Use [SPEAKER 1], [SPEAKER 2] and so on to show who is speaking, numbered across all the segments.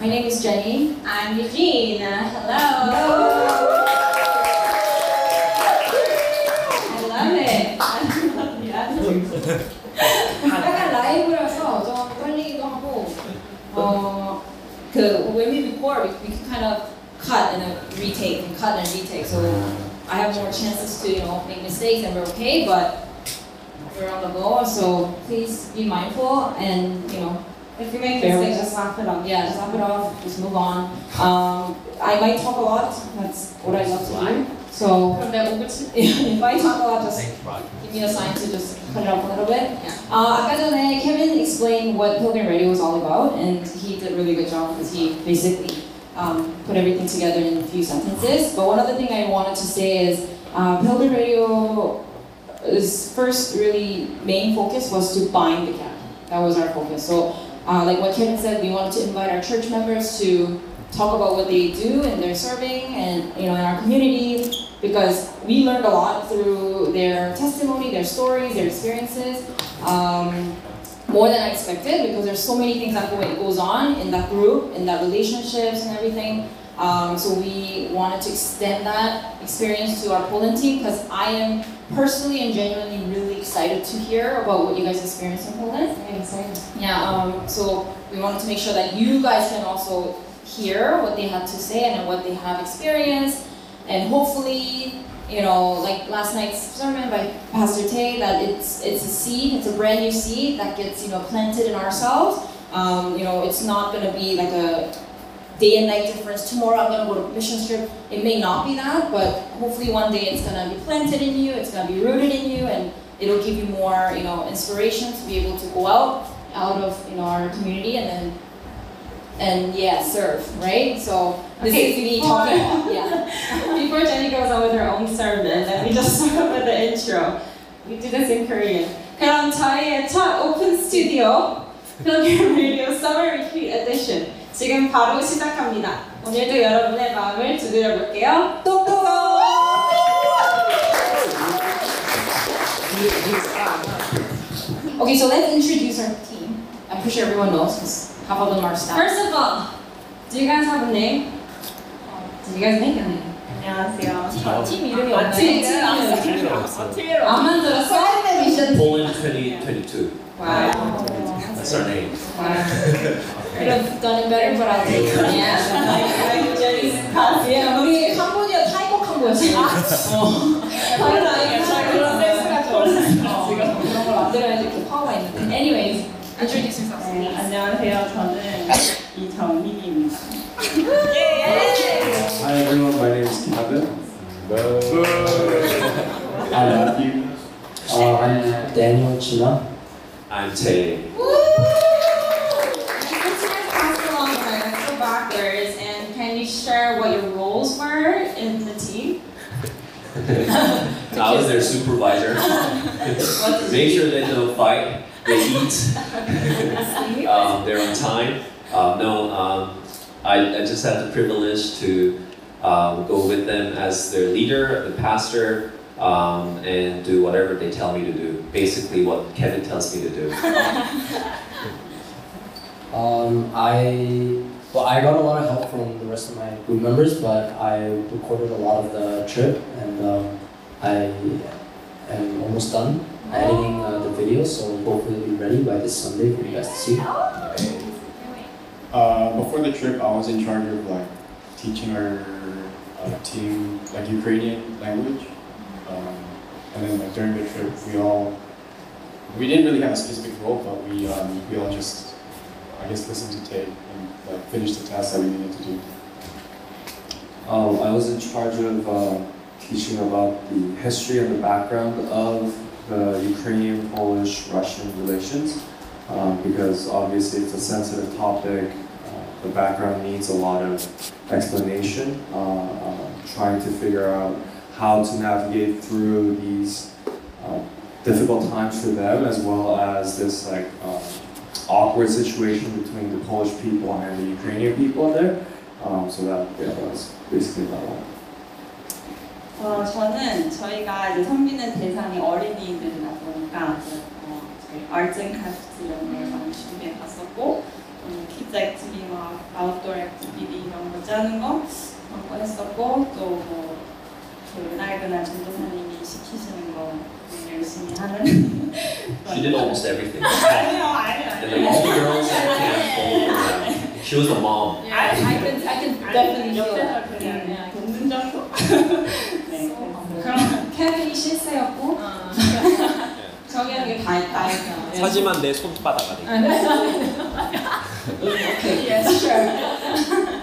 [SPEAKER 1] My name is Jenny.
[SPEAKER 2] I'm Eugene. Hello. I love it. I love it.
[SPEAKER 1] 약간 라이브라서 좀 떨리기도 하고 어, 그 when we record we, we can kind of cut and then retake and cut and retake so I have more chances to you know make mistakes and we're okay but we're on the go so please be mindful and you know
[SPEAKER 2] If you make
[SPEAKER 1] Bear
[SPEAKER 2] mistakes,
[SPEAKER 1] with
[SPEAKER 2] just laugh it off.
[SPEAKER 1] yeah just laugh it off just move on um, I might talk a lot that's what I love to do so
[SPEAKER 2] 그럼 내가 오글 치.
[SPEAKER 1] if I talk a lot just give me a sign to just cut it off a little bit. Uh, 아까 전에 Kevin explained what Pilgrim Radio was all about, and he did a really good job because he basically um, put everything together in a few sentences. But one other thing I wanted to say is uh, Pilgrim Radio is first really main focus was to bind the gap. That was our focus. So uh, like what Kevin said, we wanted to invite our church members to talk about what they do and they're serving and you know in our community because we learned a lot through their testimony, their stories, their experiences. Um, more than I expected because there's so many things that go, goes on in that group, in that relationships and everything. Um, so we wanted to extend that experience to our Poland team because I am personally and genuinely really excited to hear about what you guys experienced in Poland.
[SPEAKER 2] Very excited.
[SPEAKER 1] Yeah, um, so we wanted to make sure that you guys can also hear what they had to say and what they have experienced, and hopefully, you know, like last night's sermon by Pastor Tay, that it's it's a seed, it's a brand new seed that gets you know planted in ourselves. Um, you know, it's not gonna be like a day and night difference. Tomorrow I'm going to go to mission trip. It may not be that, but hopefully one day it's going to be planted in you, it's going to be rooted in you, and it'll give you more, you know, inspiration to be able to go out, out of, you know, our community and then, and yeah, serve, right? So this
[SPEAKER 2] okay,
[SPEAKER 1] is me talking about, yeah.
[SPEAKER 2] before Jenny goes on with her own sermon, let me just start with the intro. We do this in Korean. Karam Tae Open Studio Pilgrim Radio Summer Retreat Edition. 지금 바로 시작합니다. 오늘도 여러분의 마음을 두드려 볼게요. 똑똑똑!
[SPEAKER 1] Okay, so let's introduce our team. I'm pretty sure everyone knows because half of them are staff.
[SPEAKER 2] First of all, do you guys have a name?
[SPEAKER 1] Do you guys make a name?
[SPEAKER 2] 안녕하세요.
[SPEAKER 1] 팀 이름이
[SPEAKER 2] 아,
[SPEAKER 1] 없나요?
[SPEAKER 2] 팀 이름이
[SPEAKER 3] 없어요.
[SPEAKER 2] 안 만들었어?
[SPEAKER 3] Poland 2022.
[SPEAKER 2] 와우.
[SPEAKER 3] That's our name.
[SPEAKER 1] Could have done better, but I'll take it.
[SPEAKER 2] past.
[SPEAKER 1] Yeah, 우리 캄보디아 타이거 캄보였어요. 어.
[SPEAKER 2] 다른 아이가 그런 센스가 좋았어요.
[SPEAKER 1] 지금 그런 걸 만들어야지 이렇게 파워가 있는데. Anyways, introduce yourself.
[SPEAKER 4] 네, 안녕하세요. 저는 이정민입니다.
[SPEAKER 5] Hi everyone, my name is Kevin. I'm Matthew.
[SPEAKER 6] Uh, I'm Daniel China.
[SPEAKER 3] I'm Tay.
[SPEAKER 2] Pass along the mic. Let's go backwards. And can you share what your roles were in the team?
[SPEAKER 3] I was their supervisor. Make sure they don't fight, they eat, um, they're on time. Um, no, um, I, I just had the privilege to um, go with them as their leader, the pastor, um, and do whatever they tell me to do. Basically, what Kevin tells me to do.
[SPEAKER 6] Um, I well, I got a lot of help from the rest of my group members, but I recorded a lot of the trip, and um, I am almost done editing uh, the video, so hopefully it'll be ready by this Sunday for you guys to see.
[SPEAKER 5] Uh, before the trip, I was in charge of like teaching our uh, team like Ukrainian language, um, and then like during the trip, we all we didn't really have a specific role, but we um, we all just I guess listened to tape and like finished the tasks that we needed to do.
[SPEAKER 7] Um, I was in charge of uh, teaching about the history and the background of the Ukrainian, Polish, Russian relations um, because obviously it's a sensitive topic. Uh, the background needs a lot of explanation, uh, uh, trying to figure out how to navigate through these uh, difficult times for them as well as this like um, awkward situation between the Polish people and the Ukrainian people in there. Um, so that, yeah, that's basically about all.
[SPEAKER 4] 어, 저는 저희가 이제 섬기는 대상이 어린이들이다 보니까 이제, 어, 저희 얼젠 카프트 이런 걸 많이 준비해 봤었고 음, 키 키즈 액티비티 막 아웃도어 액티비티 이런 거 짜는 거 그런 거 했었고 또뭐 그날 그날 전도사님이 시키시는 거 열심히 하는
[SPEAKER 3] She did almost everything.
[SPEAKER 4] 아니요 아니요
[SPEAKER 3] And then all the girls at camp followed her around. She was the mom.
[SPEAKER 1] I, I can, I can definitely feel
[SPEAKER 4] 옆에서
[SPEAKER 1] that.
[SPEAKER 4] 그냥
[SPEAKER 1] Yeah.
[SPEAKER 4] 돕는 정도? 네
[SPEAKER 2] 그럼 케빈이 실세였고 정현이 다 했다.
[SPEAKER 3] 하지만 내 손바닥 안에.
[SPEAKER 2] Okay, yes, sure.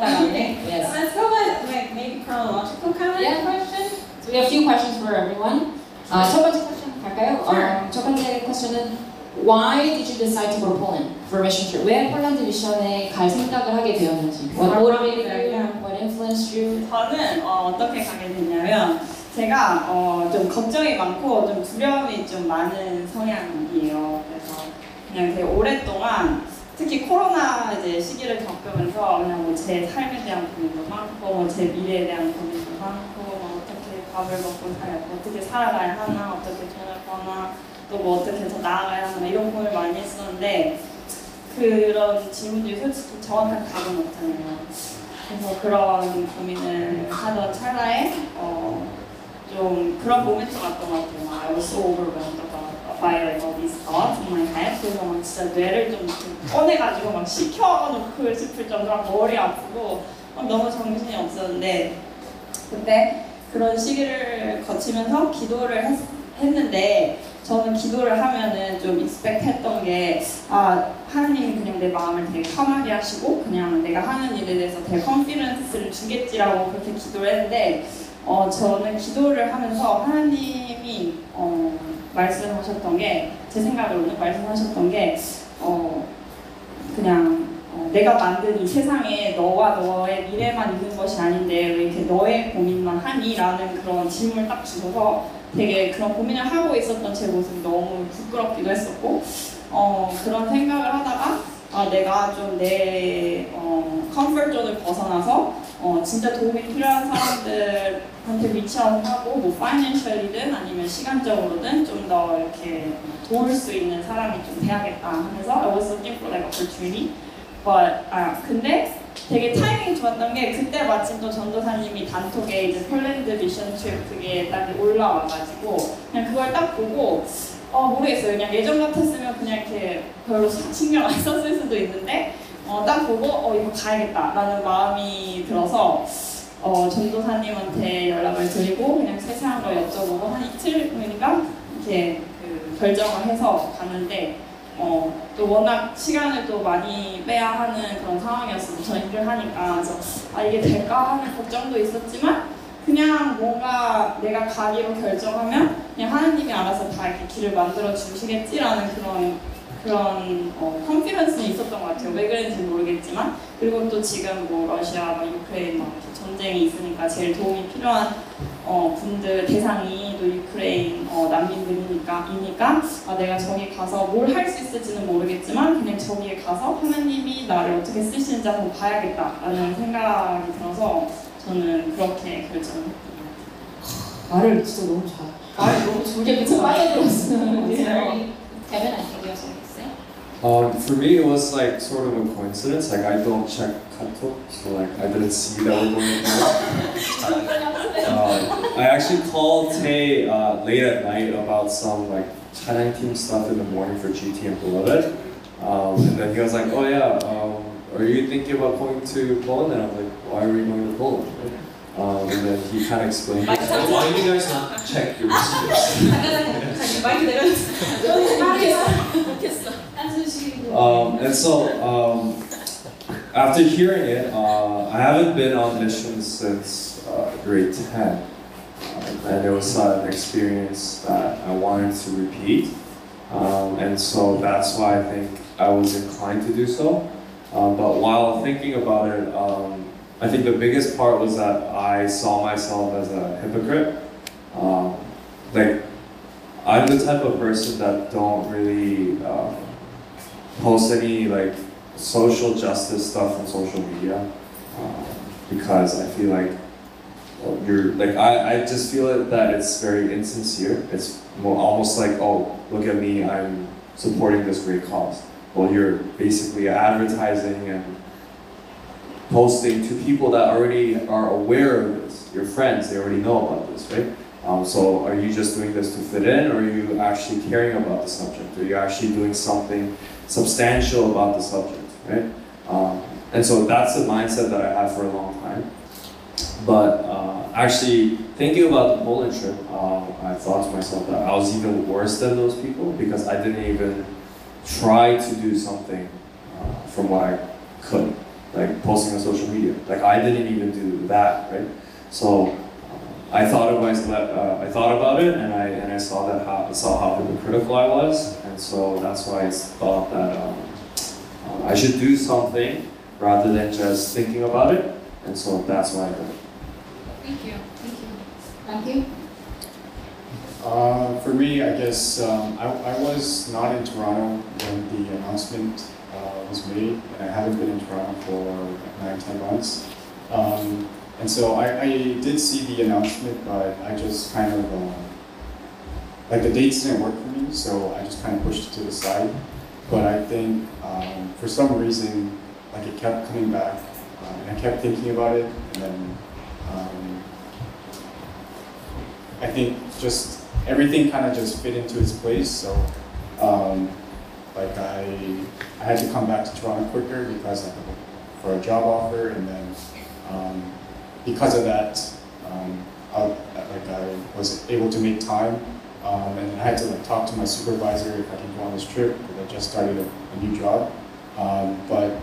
[SPEAKER 1] Okay, yes.
[SPEAKER 2] Let's go with like maybe chronological kind of
[SPEAKER 1] Yeah.
[SPEAKER 2] question.
[SPEAKER 1] So we have a few questions for everyone. 아, 첫 번째 question 갈까요? 어, 첫 번째 question은 Why did you decide to go to Poland for mission trip? 왜 폴란드 미션에 갈 생각을 하게 되었는지? What motivated you? What influenced you?
[SPEAKER 4] 저는 어, 어떻게 가게 됐냐면 제가 어, 좀 걱정이 많고 좀 두려움이 좀 많은 성향이에요. 그래서 그냥 되게 오랫동안 특히 코로나 이제 시기를 겪으면서 그냥 뭐 제 삶에 대한 고민도 많고 뭐 제 미래에 대한 고민도 많고 뭐 어떻게 밥을 먹고 살 어떻게 살아가야 하나 어떻게 돈을 버나 또 뭐 어떻게 더 나아가야 하나 이런 고민을 많이 했었는데 그런 질문들이 솔직히 정확한 답은 없잖아요. 그래서 그런 고민을 하던 찰나에 어, 좀 그런 모멘트 왔던 것 같아요. 막 I was so overwhelmed thoughts in my head. 그래서 막 진짜 뇌를 좀 꺼내가지고 막 시켜놓고 싶을 정도로 막 머리 아프고 막 너무 정신이 없었는데 그때 그런 시기를 거치면서 기도를 했, 했는데 저는 기도를 하면은 좀 익스펙트 했던 게 아, 하나님이 그냥 내 마음을 되게 편하게 하시고 그냥 내가 하는 일에 대해서 되게 컨피던스를 주겠지라고 그렇게 기도를 했는데 어, 저는 기도를 하면서 하나님이 어, 말씀하셨던 게 제 생각으로는 말씀하셨던 게 어, 그냥 어, 내가 만든 이 세상에 너와 너의 미래만 있는 것이 아닌데 왜 이렇게 너의 고민만 하니? 라는 그런 질문을 딱 주셔서 되게 그런 고민을 하고 있었던 제 모습이 너무 부끄럽기도 했었고 어, 그런 생각을 하다가 아, 내가 좀내 어, 컴포트 존을 벗어나서 어, 진짜 도움이 필요한 사람들한테 리치아웃하고 뭐 파이낸셜리든 아니면 시간적으로든 좀 더 이렇게 도울 수 있는 사람이 좀 돼야겠다 하면서 I was looking for like opportunity. But 아 근데 되게 타이밍이 좋았던 게 그때 마침 또 전도사님이 단톡에 이제 폴란드 미션 트립 그게 딱 올라와가지고 그냥 그걸 딱 보고 어 모르겠어요. 그냥 예전 같았으면 그냥 이렇게 별로 신경 안 썼을 수도 있는데 어, 딱 보고 어 이거 가야겠다 라는 마음이 들어서 어, 전도사님한테 연락을 드리고 그냥 세세한 걸 여쭤보고 한 이틀이니까 이렇게 그 결정을 해서 갔는데 어, 또 워낙 시간을 또 많이 빼야 하는 그런 상황이었어서 저 일을 하니까 그래서 아 이게 될까 하는 걱정도 있었지만 그냥 뭔가 내가 가기로 결정하면 그냥 하나님이 알아서 다 이렇게 길을 만들어 주시겠지라는 그런 그런 어, 컨피던스는 있었던 것 같아요. 왜 그런지 모르겠지만 그리고 또 지금 뭐 러시아, 뭐 유크레인 막 이렇게 전쟁이 있으니까 제일 도움이 필요한 어, 분들 대상이 또 유크레인 어, 난민들이니까 이니까 아, 내가 저기 가서 뭘 할 수 있을지는 모르겠지만 그냥 저기에 가서 하나님이 나를 어떻게 쓰시는지 한번 봐야겠다라는 생각이 들어서 저는 그렇게
[SPEAKER 1] 말을 진짜 너무 잘. 말 너무 좋게 빨리 들었어요. 안
[SPEAKER 7] Um, for me, it was like sort of a coincidence. Like I don't check Kakao, so like I didn't see that we're going to um, uh, I actually called Tay uh, late at night about some like Chinese team stuff in the morning for GT and Beloved, um, and then he was like, "Oh yeah, uh, are you thinking about going to Poland? And I'm like, why are we going to Poland? Um, and then he kind of explained,
[SPEAKER 3] why do you guys not check your messages?
[SPEAKER 7] um, and so, um, after hearing it, uh, I haven't been on missions since uh, grade 10. Uh, and it was uh, an experience that I wanted to repeat. Um, and so that's why I think I was inclined to do so. Um, but while thinking about it, um, I think the biggest part was that I saw myself as a hypocrite. Um, like, I'm the type of person that don't really um, post any like social justice stuff on social media um, because I feel like you're like I, I just feel it, that it's very insincere. It's almost like oh look at me I'm supporting this great cause. Well, you're basically advertising and posting to people that already are aware of this. Your friends, they already know about this, right? Um, so are you just doing this to fit in, or are you actually caring about the subject? Are you actually doing something substantial about the subject, right? Um, and so that's the mindset that I had for a long time. But uh, actually, thinking about the Poland trip, uh, I thought to myself that I was even worse than those people because I didn't even try to do something uh, from what I could, like posting on social media. Like I didn't even do that, right? So uh, I thought myself, uh, I thought about it, and I and I saw that how saw how hypocritical I was, and so that's why I thought that um, uh, I should do something rather than just thinking about it, and so that's why I did.
[SPEAKER 1] Thank you. Thank you. Thank you.
[SPEAKER 5] Uh, for me, I guess um, I, I was not in Toronto when the announcement uh, was made, and I haven't been in Toronto for nine, ten months. Um, and so I, I did see the announcement, but I just kind of, uh, like the dates didn't work for me, so I just kind of pushed it to the side. But I think um, for some reason, like it kept coming back, uh, and I kept thinking about it, and then um, I think just everything kind of just fit into its place. So, um, like I, I had to come back to Toronto quicker because like for a job offer, and then um, because of that, um, I, like I was able to make time, um, and I had to like talk to my supervisor if I can go on this trip because I just started a, a new job. Um, but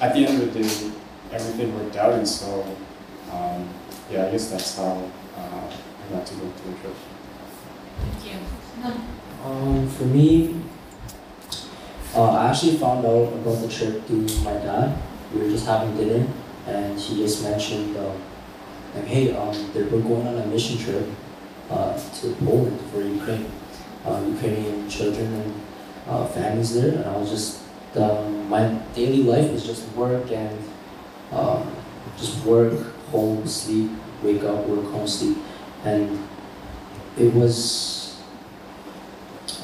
[SPEAKER 5] at the end of the day, everything worked out, and so um, yeah, I guess that's how uh, I got to go to the trip.
[SPEAKER 1] Thank you.
[SPEAKER 6] Um, for me, uh, I actually found out about the trip through my dad. We were just having dinner, and he just mentioned, um, like, hey, um, they we're going on a mission trip uh, to Poland for Ukraine, uh, Ukrainian children and uh, families there. And I was just, um, my daily life was just work and um, just work, home, sleep, wake up, work, home, sleep, and it was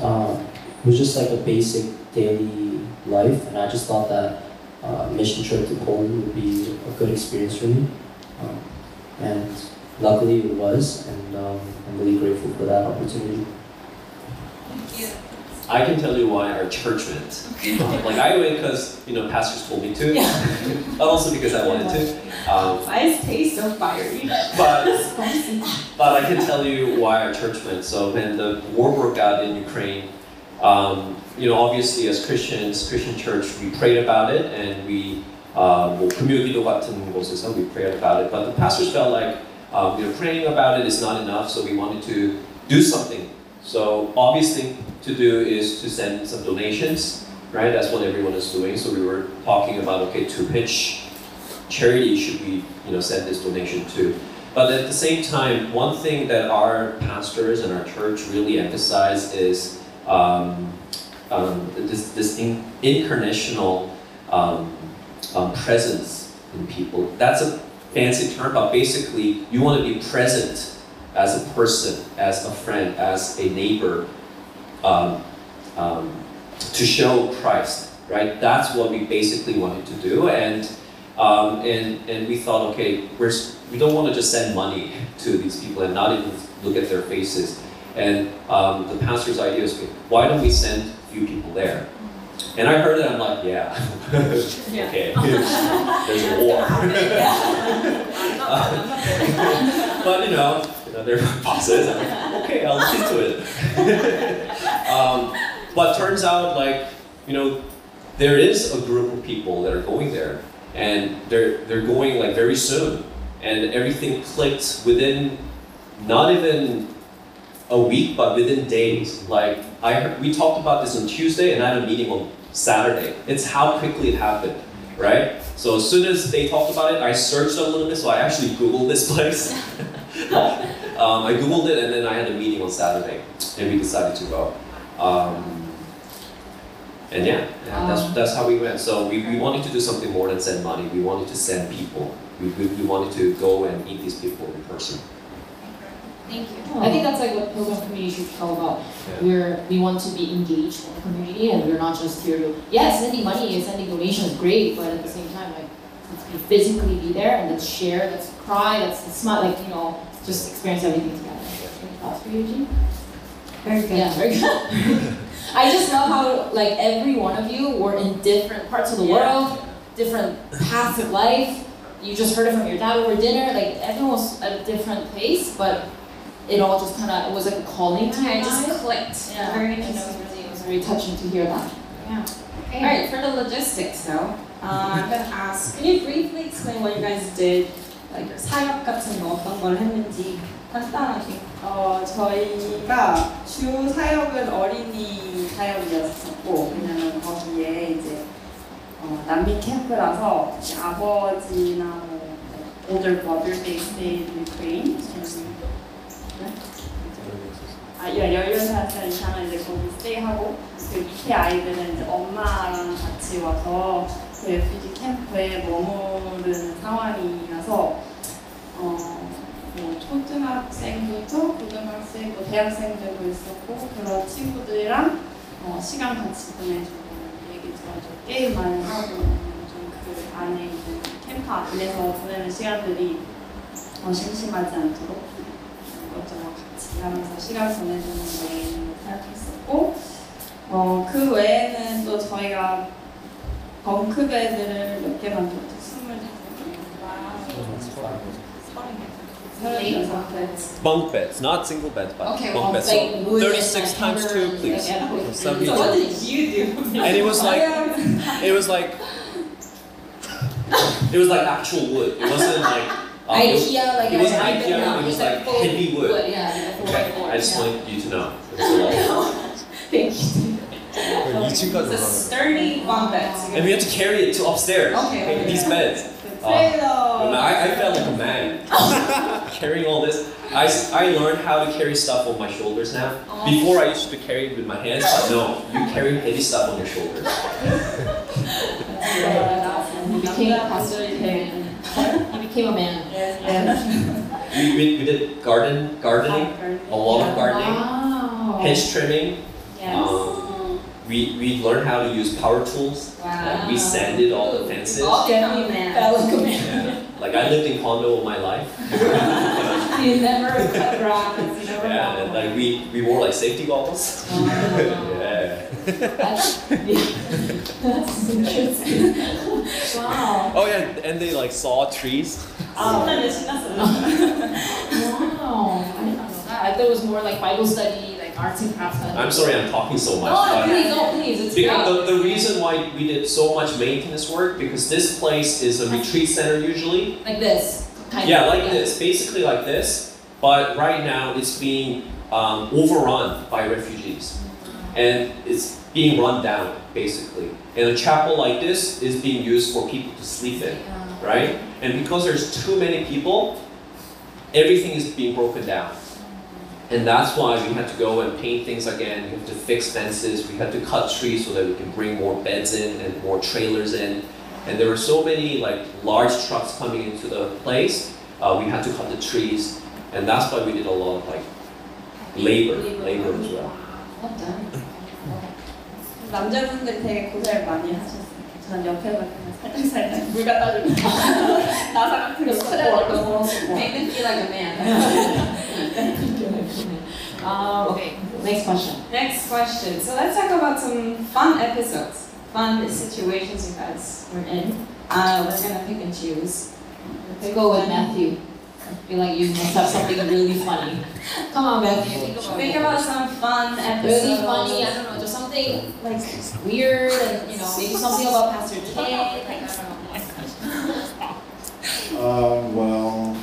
[SPEAKER 6] uh, it was just like a basic daily life, and I just thought that uh, mission trip to Poland would be a good experience for me, um, and luckily it was, and um, I'm really grateful for that opportunity.
[SPEAKER 1] Thank you.
[SPEAKER 3] I can tell you why our church went. like I went because you know pastors told me to, but also because I wanted to. Um,
[SPEAKER 2] Why is taste so fiery?
[SPEAKER 3] but but I can tell you why our church went. So when the war broke out in Ukraine, um, you know, obviously as Christians, Christian church, we prayed about it and we uh, 뭐 금요기도 같은 곳에서 we prayed about it. But the pastors felt like um, you know praying about it is not enough, so we wanted to do something. So obvious thing to do is to send some donations, right? That's what everyone is doing. So we were talking about okay, to which charity should we you know send this donation to? But at the same time, one thing that our pastors and our church really emphasize is um, um, this, this in, incarnational um, um, presence in people. That's a fancy term, but basically, you want to be present as a person, as a friend, as a neighbor, um, um, to show Christ, right? That's what we basically wanted to do, and um, and and we thought, okay, we're we don't want to just send money to these people and not even look at their faces. And um, the pastor's idea is, okay, why don't we send a few people there? And I heard it, I'm like, yeah, okay, there's a war. but you know, you know, they're my bosses. I'm like, okay, I'll listen to it. Um, but turns out, like, you know, there is a group of people that are going there, and they're they're going like very soon, and everything clicked within not even a week, but within days. Like I heard, we talked about this on Tuesday, and I had a meeting on Saturday. It's how quickly it happened, right? So as soon as they talked about it, I searched a little bit. So I actually Googled this place. um, I Googled it, and then I had a meeting on Saturday, and we decided to go. Um, and yeah, yeah that's,
[SPEAKER 1] Um,
[SPEAKER 3] that's how we went. So we, we wanted to do something more than send money. We wanted to send people. We, we, we wanted to go and meet these people in person.
[SPEAKER 1] Thank you. I think that's like what Pilgrim Community should be all about.
[SPEAKER 3] Yeah.
[SPEAKER 1] We're we want to be engaged in the community, and we're not just here to yeah, sending money and sending donations is great, but at the same time, like let's be physically be there and let's share, let's cry, let's, let's smile, like you know, just experience everything together. Any thoughts for you, Eugene?
[SPEAKER 2] Very good.
[SPEAKER 1] Yeah, very good. I just love how like every one of you were in different parts of the
[SPEAKER 2] Yeah.
[SPEAKER 1] world, different paths of life. You just heard it from your dad over dinner. Like everyone was at a different place, but it all just kind of it was like a calling to you
[SPEAKER 2] Yeah, it
[SPEAKER 1] guys.
[SPEAKER 2] just clicked.
[SPEAKER 1] Yeah,
[SPEAKER 2] Very
[SPEAKER 1] and it was
[SPEAKER 2] interesting.
[SPEAKER 1] really it was very touching to hear that.
[SPEAKER 2] All right, for the logistics though, uh, I'm gonna ask, can you briefly explain what you guys did? Like 사역 같은 거 어떤 걸 했는지 간단하게.
[SPEAKER 4] 어, 저희가 주 사역은 어린이 사역이었었고, 왜냐면 거기에 이제 어, 난민 캠프라서 아버지나 뭐 older brother they stayed in Ukraine. 아, 16살 이상은 이제 거기 스테이하고 그 밑에 아이들은 이제 엄마랑 같이 와서 그 레퓨지 캠프에 머무르는 상황이라서 어, 뭐 초등학생부터 고등학생, 뭐 대학생들도 있었고 그런 친구들이랑 어, 시간 같이 보내주고 얘기 들어주고 게임 많이 하고 좀 그 안에 있는 캠프 안에서 보내는 시간들이 어, 심심하지 않도록 이것저것 같이 하면서 시간 보내주는 걸 생각했었고 어, 그 외에는 또 저희가 벙크베드를 몇 개 만들었죠? 스물
[SPEAKER 3] Bunk beds. Not single beds, but
[SPEAKER 1] okay,
[SPEAKER 3] bunk
[SPEAKER 1] well,
[SPEAKER 3] beds. So 36 times 2, please.
[SPEAKER 1] Yeah, yeah.
[SPEAKER 3] So
[SPEAKER 2] what did you do?
[SPEAKER 3] And it was like, it was like, it was like actual wood. It wasn't like, um,
[SPEAKER 1] Ikea, like
[SPEAKER 3] it
[SPEAKER 1] was
[SPEAKER 3] Ikea, it was like heavy wood.
[SPEAKER 1] wood. Yeah,
[SPEAKER 3] okay, I just
[SPEAKER 1] yeah.
[SPEAKER 3] want you to know.
[SPEAKER 1] Thank you.
[SPEAKER 2] It's a sturdy bunk bed.
[SPEAKER 3] And we had to carry it to upstairs.
[SPEAKER 2] Okay. okay
[SPEAKER 3] these
[SPEAKER 4] yeah. beds. Oh.
[SPEAKER 3] I, I felt like a man carrying all this. I, I learned how to carry stuff on my shoulders now. Before I used to carry it with my hands, but no, you carry heavy stuff on your shoulders.
[SPEAKER 1] you became a. You became a man.
[SPEAKER 4] Yes. yes.
[SPEAKER 3] we, we, we did garden gardening, a lot of gardening,
[SPEAKER 1] wow.
[SPEAKER 3] hedge trimming.
[SPEAKER 4] Yes.
[SPEAKER 3] Um, we, we learned how to use power tools. Wow. Like we sanded all the fences.
[SPEAKER 2] All become.
[SPEAKER 3] Yeah. Like I lived in condo all my life.
[SPEAKER 1] you never cut rock. Never
[SPEAKER 3] yeah, and like we, we wore like safety goggles.
[SPEAKER 1] Oh.
[SPEAKER 3] yeah.
[SPEAKER 1] That's, that's interesting. wow.
[SPEAKER 3] Oh yeah, and they like saw trees.
[SPEAKER 2] Oh, wow.
[SPEAKER 1] wow. I didn't know that. I thought it was more like Bible study arts and crafts.
[SPEAKER 3] I'm sorry, I'm talking so much. But-
[SPEAKER 1] please, no, please. It's
[SPEAKER 3] Because the, the reason why we did so much maintenance work because this place is a retreat center usually.
[SPEAKER 1] Like this. Kind
[SPEAKER 3] Yeah,
[SPEAKER 1] of.
[SPEAKER 3] like this, basically like this. But right now it's being um, overrun by refugees, and it's being run down basically. And a chapel like this is being used for people to sleep in,
[SPEAKER 1] Yeah.
[SPEAKER 3] right? And because there's too many people, everything is being broken down. And that's why we had to go and paint things again. We had to fix fences. We had to cut trees so that we can bring more beds in and more trailers in. And there were so many like large trucks coming into the place. Uh, we had to cut the trees, and that's why we did a lot of like labor, labor as well.
[SPEAKER 1] Well done.
[SPEAKER 4] 남자분들 되게 고생 많이 하셨어요. 전 옆에만 그냥 살짝살짝 물 갖다 주고 나사 같은 거 찾아내고
[SPEAKER 2] Make them feel like a man.
[SPEAKER 1] Um, okay, next question.
[SPEAKER 2] Next question. So let's talk about some fun episodes, fun situations you guys were in. Uh, we're gonna pick and choose.
[SPEAKER 1] Let's go with Matthew. I feel like you must have something really funny. Come on, Matthew. Think about
[SPEAKER 2] Think about some fun episodes.
[SPEAKER 1] really funny. I don't know, just something like weird, and you know, maybe something about Pastor K. Like I don't know.
[SPEAKER 5] Um, well,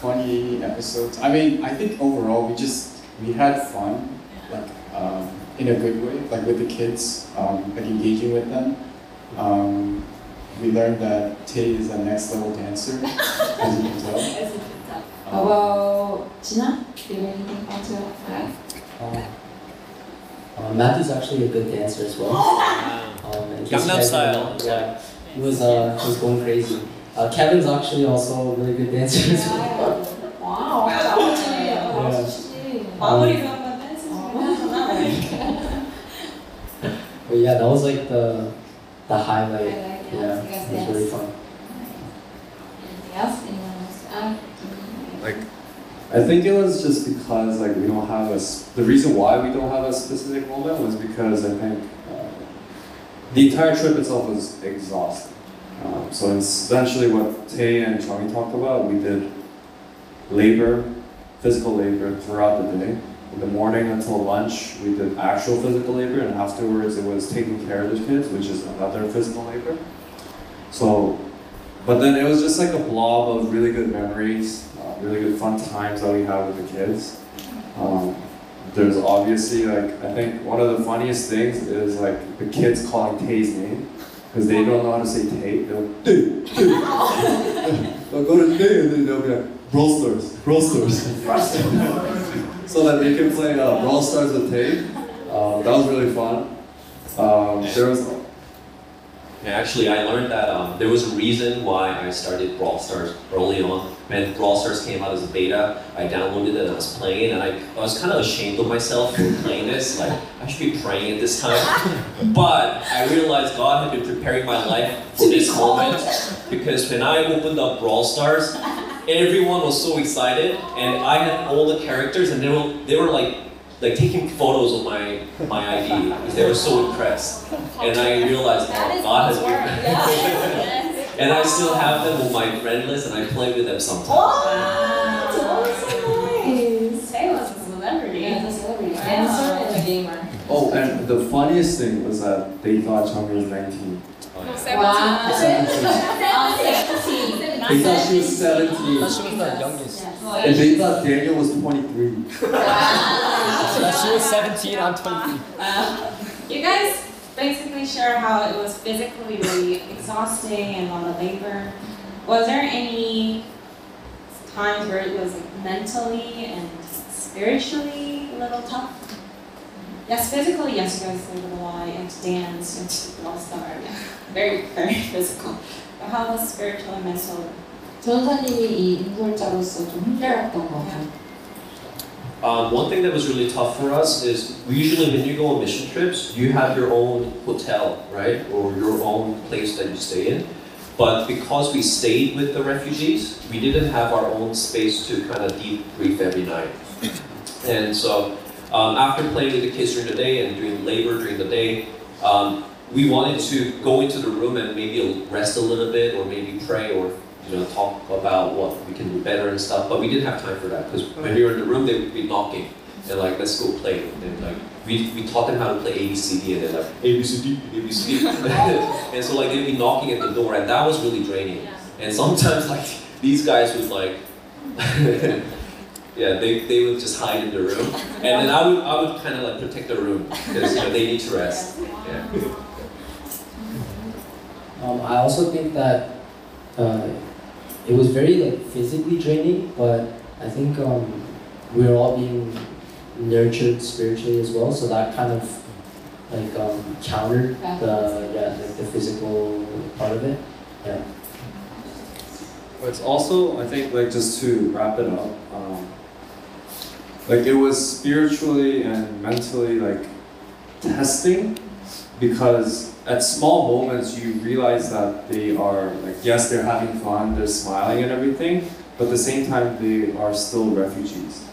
[SPEAKER 5] funny episodes. I mean, I think overall we just we had fun, like um, in a good way, like with the kids, um, like engaging with them. Um, we learned that Tay is a next level dancer, as you can tell.
[SPEAKER 1] How
[SPEAKER 5] Um,
[SPEAKER 1] about Gina? Do you have anything else to add?
[SPEAKER 6] Um, uh, Matthew's actually a good dancer as well. Um, in
[SPEAKER 3] Gangnam
[SPEAKER 6] guys
[SPEAKER 3] Style.
[SPEAKER 6] Yeah, he was uh, he was going crazy. Uh, Kevin's actually also a really good dancer as well. But yeah, that was like the the highlight.
[SPEAKER 1] Highlight, yeah.
[SPEAKER 6] Yeah, it was really fun.
[SPEAKER 1] Anything else? Anyone else to?
[SPEAKER 7] Like, I think it was just because like we don't have a. s- The reason why we don't have a specific moment was because I think uh, the entire trip itself was exhausting. Um, so essentially, what Tay and Chongi talked about, we did labor, physical labor throughout the day. In the morning until lunch, we did actual physical labor, and afterwards, it was taking care of the kids, which is another physical labor. So, but then it was just like a blob of really good memories, uh, really good fun times that we had with the kids. Um, there's obviously like I think one of the funniest things is like the kids calling Tay's name because they don't know how to say Tay. They'll Tay, Tay. They'll go to Tay and then they'll be like Brawl Stars, Brawl Stars, so that they can play uh, Brawl Stars with Tay. Um, that was really fun. Um, there was
[SPEAKER 3] And actually, I learned that um, there was a reason why I started Brawl Stars early on. When Brawl Stars came out as a beta, I downloaded it and I was playing, and I, I was kind of ashamed of myself for playing this. Like, I should be praying at this time. But I realized God had been preparing my life for this moment because when I opened up Brawl Stars, everyone was so excited, and I had all the characters, and they were they were like like taking photos of my my ID because they were so impressed, and I realized oh God has been. and I still have them on my friend list, and I play with them sometimes.
[SPEAKER 2] Wow, nice. A celebrity.
[SPEAKER 1] Yeah, celebrity. And a gamer.
[SPEAKER 7] Oh, and the funniest thing was that they thought I was 19. Oh, yeah.
[SPEAKER 1] Wow. 17.
[SPEAKER 7] They thought she was 17.
[SPEAKER 6] She was the youngest.
[SPEAKER 7] And they thought Daniel was 23.
[SPEAKER 6] so she was 17, I'm 23.
[SPEAKER 2] Uh, you guys basically share how it was physically really exhausting and a lot of labor. Was there any times where it was like mentally and spiritually a little tough? Yes, physically, yes, you guys did a lot, and dance, and all star, yeah. very, very physical But how was spiritual and mental?
[SPEAKER 1] 전사님이 이 인솔자로서 좀 힘들었던 것 같아요.
[SPEAKER 3] Um, one thing that was really tough for us is we usually when you go on mission trips, you have your own hotel, right, or your own place that you stay in. But because we stayed with the refugees, we didn't have our own space to kind of debrief every night. And so um, after playing with the kids during the day and doing labor during the day, um, we wanted to go into the room and maybe rest a little bit or maybe pray or you know talk about what we can do better and stuff. But we didn't have time for that because when we were in the room, they would be knocking and like let's go play. And like we, we taught them how to play ABCD and they're like ABCD ABCD, and so like they'd be knocking at the door and that was really draining. And sometimes like these guys would like. Yeah, they, they would just hide in the room, and then I would I would kind of like protect the room because you know they need to rest. Yeah.
[SPEAKER 6] Um, I also think that uh, it was very like physically draining, but I think um, we are all being nurtured spiritually as well, so that kind of like um, countered the yeah like the physical part of it. Yeah.
[SPEAKER 7] But it's also, I think, like just to wrap it up, um, like it was spiritually and mentally like testing because at small moments you realize that they are like yes they're having fun they're smiling and everything but at the same time they are still refugees.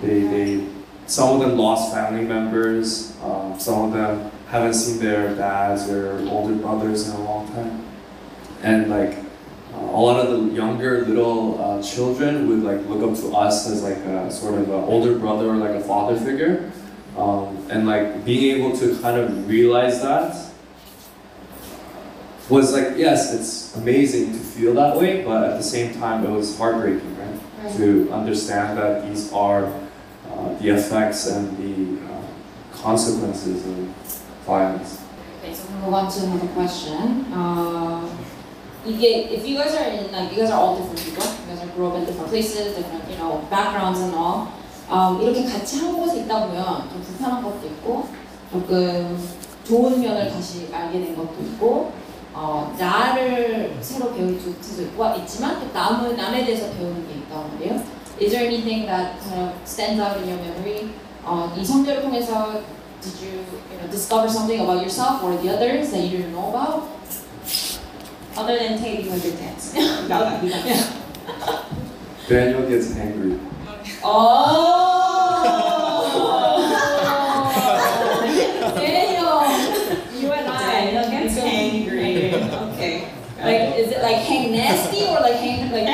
[SPEAKER 7] They, they some of them lost family members um, some of them haven't seen their dads or older brothers in a long time. And like uh, a lot of the younger little uh, children would like look up to us as like a sort of an older brother or like a father figure um, and like being able to kind of realize that was like yes it's amazing to feel that way but at the same time it was heartbreaking right to understand that these are uh, the effects and the uh, consequences of violence
[SPEAKER 1] Okay, so we'll move on to another question. Uh, 이게, if you guys are in, like, you guys are all different people. You guys are grew up in different places, different, you know, backgrounds and all. Um, 이렇게 같이 한 곳에 있다 보면 좀 불편한 것도 있고, 조금 좋은 면을 다시 알게 된 것도 있고, 어, 나를 새로 배울 수도 있고, 있지만 또 남을, 남에 대해서 배우는 게 있단 말이에요. is there anything that kind of stands out in your memory? 어, 이 성대를 통해서 did you, you know, discover something about yourself or the others that you didn't know about?
[SPEAKER 2] Other than Taylor with your dance. got that, yeah.
[SPEAKER 7] Daniel gets angry.
[SPEAKER 1] Oh! Daniel! You and I.
[SPEAKER 2] Daniel gets angry. Okay.
[SPEAKER 1] Like, is it like hang nasty or like hang like?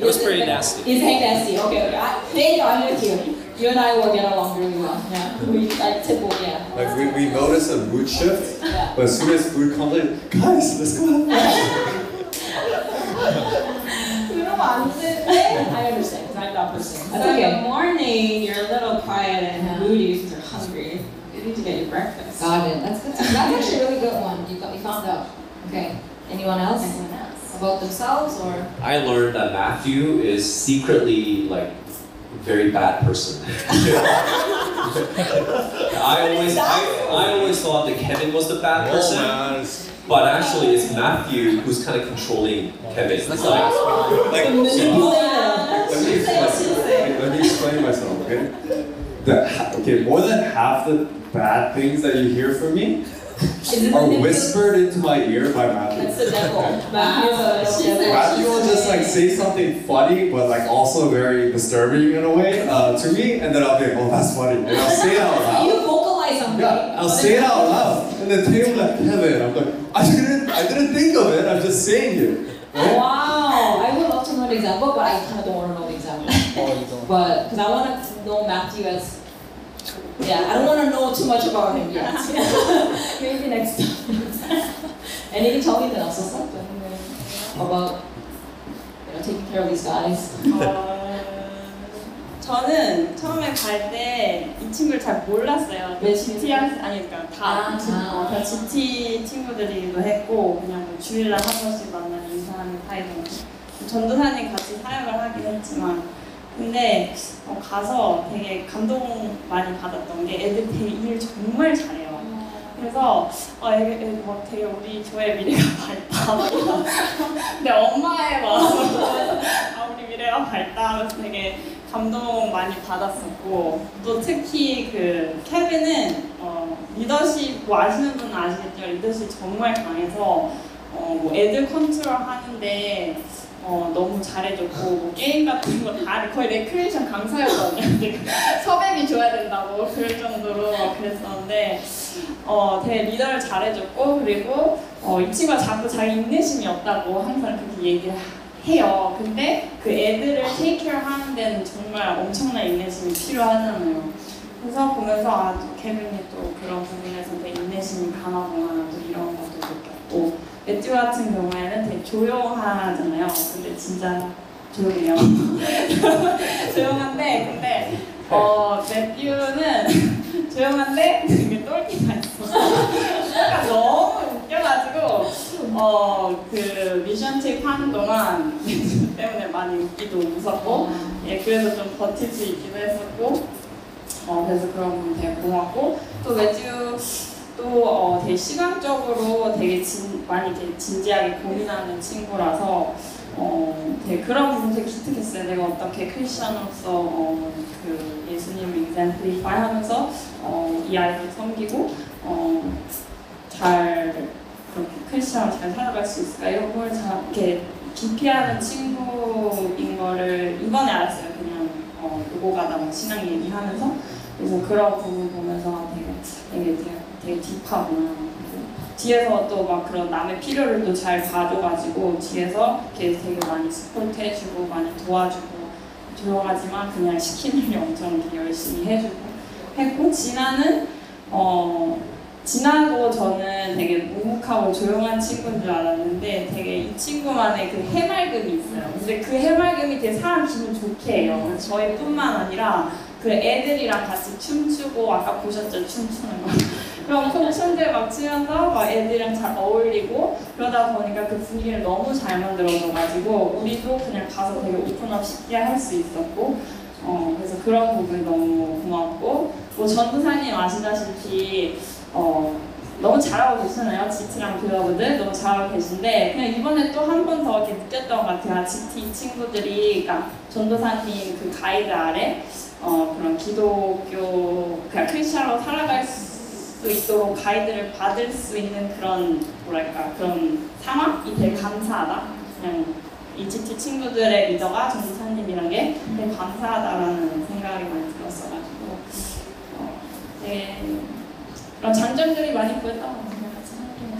[SPEAKER 8] It was pretty nasty.
[SPEAKER 1] It's hang nasty. Okay, okay. I, Daniel, I'm with you. You and I will get along really well. Yeah, we like typical. Yeah.
[SPEAKER 7] Like we, we notice a mood shift,
[SPEAKER 1] Yeah.
[SPEAKER 7] but as soon as food comes, like guys, let's go.
[SPEAKER 1] 그 come on, I understand, because I'm not person.
[SPEAKER 2] So okay. in the morning, you're a little quiet and
[SPEAKER 1] yeah.
[SPEAKER 2] moody because you're hungry. You need to get your breakfast.
[SPEAKER 1] Got it. That's good. That's actually a really good one. You, got, you found out. Okay. Anyone else?
[SPEAKER 2] Anyone else?
[SPEAKER 1] About themselves or?
[SPEAKER 3] I learned that Matthew is secretly like very bad person. I always I, I always thought that Kevin was the bad person but actually it's Matthew who's kind of controlling Kevin. It's like,
[SPEAKER 7] Like,
[SPEAKER 1] Manipulator.
[SPEAKER 7] let me explain. Let me explain myself, okay? The, okay, more than half the bad things that you hear from me are whispered into my ear by Matthew.
[SPEAKER 1] That's the devil. Matthew's a
[SPEAKER 2] She
[SPEAKER 1] little devil.
[SPEAKER 7] Matthew will just like say something funny, but like also very disturbing in a way uh, to me, and then I'll be like, oh, that's funny, and I'll say it out loud.
[SPEAKER 1] You vocalize something.
[SPEAKER 7] Yeah, I'll say it out loud, and then Taylor will be like, Kevin, I'm like, I didn't, I didn't think of it. I'm just saying it. Right?
[SPEAKER 1] Wow. I would love to know an example, but I kind of don't want to know the example.
[SPEAKER 8] Oh,
[SPEAKER 1] but because I want to know Matthew as. Yeah, I don't want to know too much about him yet. Maybe next time. and he can tell me that also something about you know taking care of these guys.
[SPEAKER 4] Uh, 저는 처음에 갈 때 이 친구를 잘 몰랐어요.
[SPEAKER 1] 왜
[SPEAKER 4] GT 할 아니 그러니까 다,
[SPEAKER 1] 아,
[SPEAKER 4] 친-
[SPEAKER 1] 아.
[SPEAKER 4] 어, 다 GT 친구들이기도 했고 그냥 뭐 주일날 한 번씩 만나 인사하는 사이고 전도사님 같이 사역을 하긴 했지만 근데 어, 가서 되게 감동 많이 받았던 게 애들 되게 일 정말 잘해요. 그래서 어, 애들, 애들 막 되게 우리 교회 미래가 밝다. 막 이런. 근데 엄마의 마음으로 아 우리 미래가 밝다 하면서 되게 감동 많이 받았었고 또 특히 그 케빈은 어, 리더십 뭐 아시는 분은 아시겠지만 리더십 정말 강해서 어, 뭐 애들 컨트롤 하는데 어, 너무 잘해줬고 뭐 게임 같은 거 다 거의 레크레이션 강사였거든요. 근데 섭외비 줘야 된다고 그럴 정도로 그랬었는데 어, 되게 리더를 잘해줬고 그리고 어, 이 친구가 자꾸 자기 인내심이 없다고 항상 그렇게 얘기를 해요. 근데 그 애들을 테이크케어 하는 데는 정말 엄청난 인내심이 필요하잖아요. 그래서 보면서 아, 또 케빈이 또 그런 부분에서 되게 인내심이 강하구나 또 이런 것도 느꼈고 매튜 같은 경우에는 되게 조용하잖아요. 근데 진짜 조용해요. 조용한데 근데 어 매튜는 조용한데 되게 똘끼가 있어. 그러니까 너무 웃겨가지고 어 그 미션 책 하는 동안 때문에 많이 웃기도 웃었고 예 그래서 좀 버틸 수 있기도 했었고 어 그래서 그런 부분 되게 고맙고 또 매튜 또 어, 되게 시간적으로 되게 진, 많이 되게 진지하게 고민하는 친구라서 어, 되게 그런 부분 되게 기특했어요. 내가 어떻게 크리스천으로서 어, 그 예수님을 인센트리파이 하면서 어, 이 아이를 섬기고 어, 잘 크리스천으로 잘 살아갈 수 있을까 이런 걸 잘 이렇게 기피하는 친구인 거를 이번에 알았어요. 그냥 어, 오고 가다 막 신앙 얘기하면서 그래서 그런 부분 보면서 되게 되게 되게, 딥하구나. 뒤에서 또 막 그런 남의 필요를 또 잘 봐줘가지고 뒤에서 이렇게 되게 많이 스포트 해주고 많이 도와주고 조용하지만 그냥 시키는 일 엄청 열심히 해주고 했고 진아는 어 진아도 저는 되게 묵묵하고 조용한 친구인 줄 알았는데 되게 이 친구만의 그 해맑음이 있어요. 근데 그 해맑음이 되게 사람 기분 좋게 해요. 저희뿐만 아니라 그 애들이랑 같이 춤추고 아까 보셨죠 춤추는 거 그럼 콩춤들 막 추면서 막 애들이랑 잘 어울리고 그러다 보니까 그 분위기를 너무 잘 만들어줘가지고 우리도 그냥 가서 되게 오픈업 쉽게 할 수 있었고 어 그래서 그런 부분이 너무 고맙고 뭐 전도사님 아시다시피 어 너무 잘하고 계시잖아요. GT랑 빌러브들 너무 잘하고 계신데 그냥 이번에 또 한 번 더 이렇게 느꼈던 것 같아요. GT 친구들이 그러니까 전도사님 그 가이드 아래 어, 그런 기독교 그냥 크리스천으로 살아갈 수 있도록 가이드를 받을 수 있는 그런 뭐랄까 그런 상황이 되게 감사하다. 그냥 이 GT 친구들의 리더가 전도사님이란 게 되게 감사하다라는 생각이 많이 들었어가지고 어, 되게 그런 장점들이 많이 보였다고 생각해요.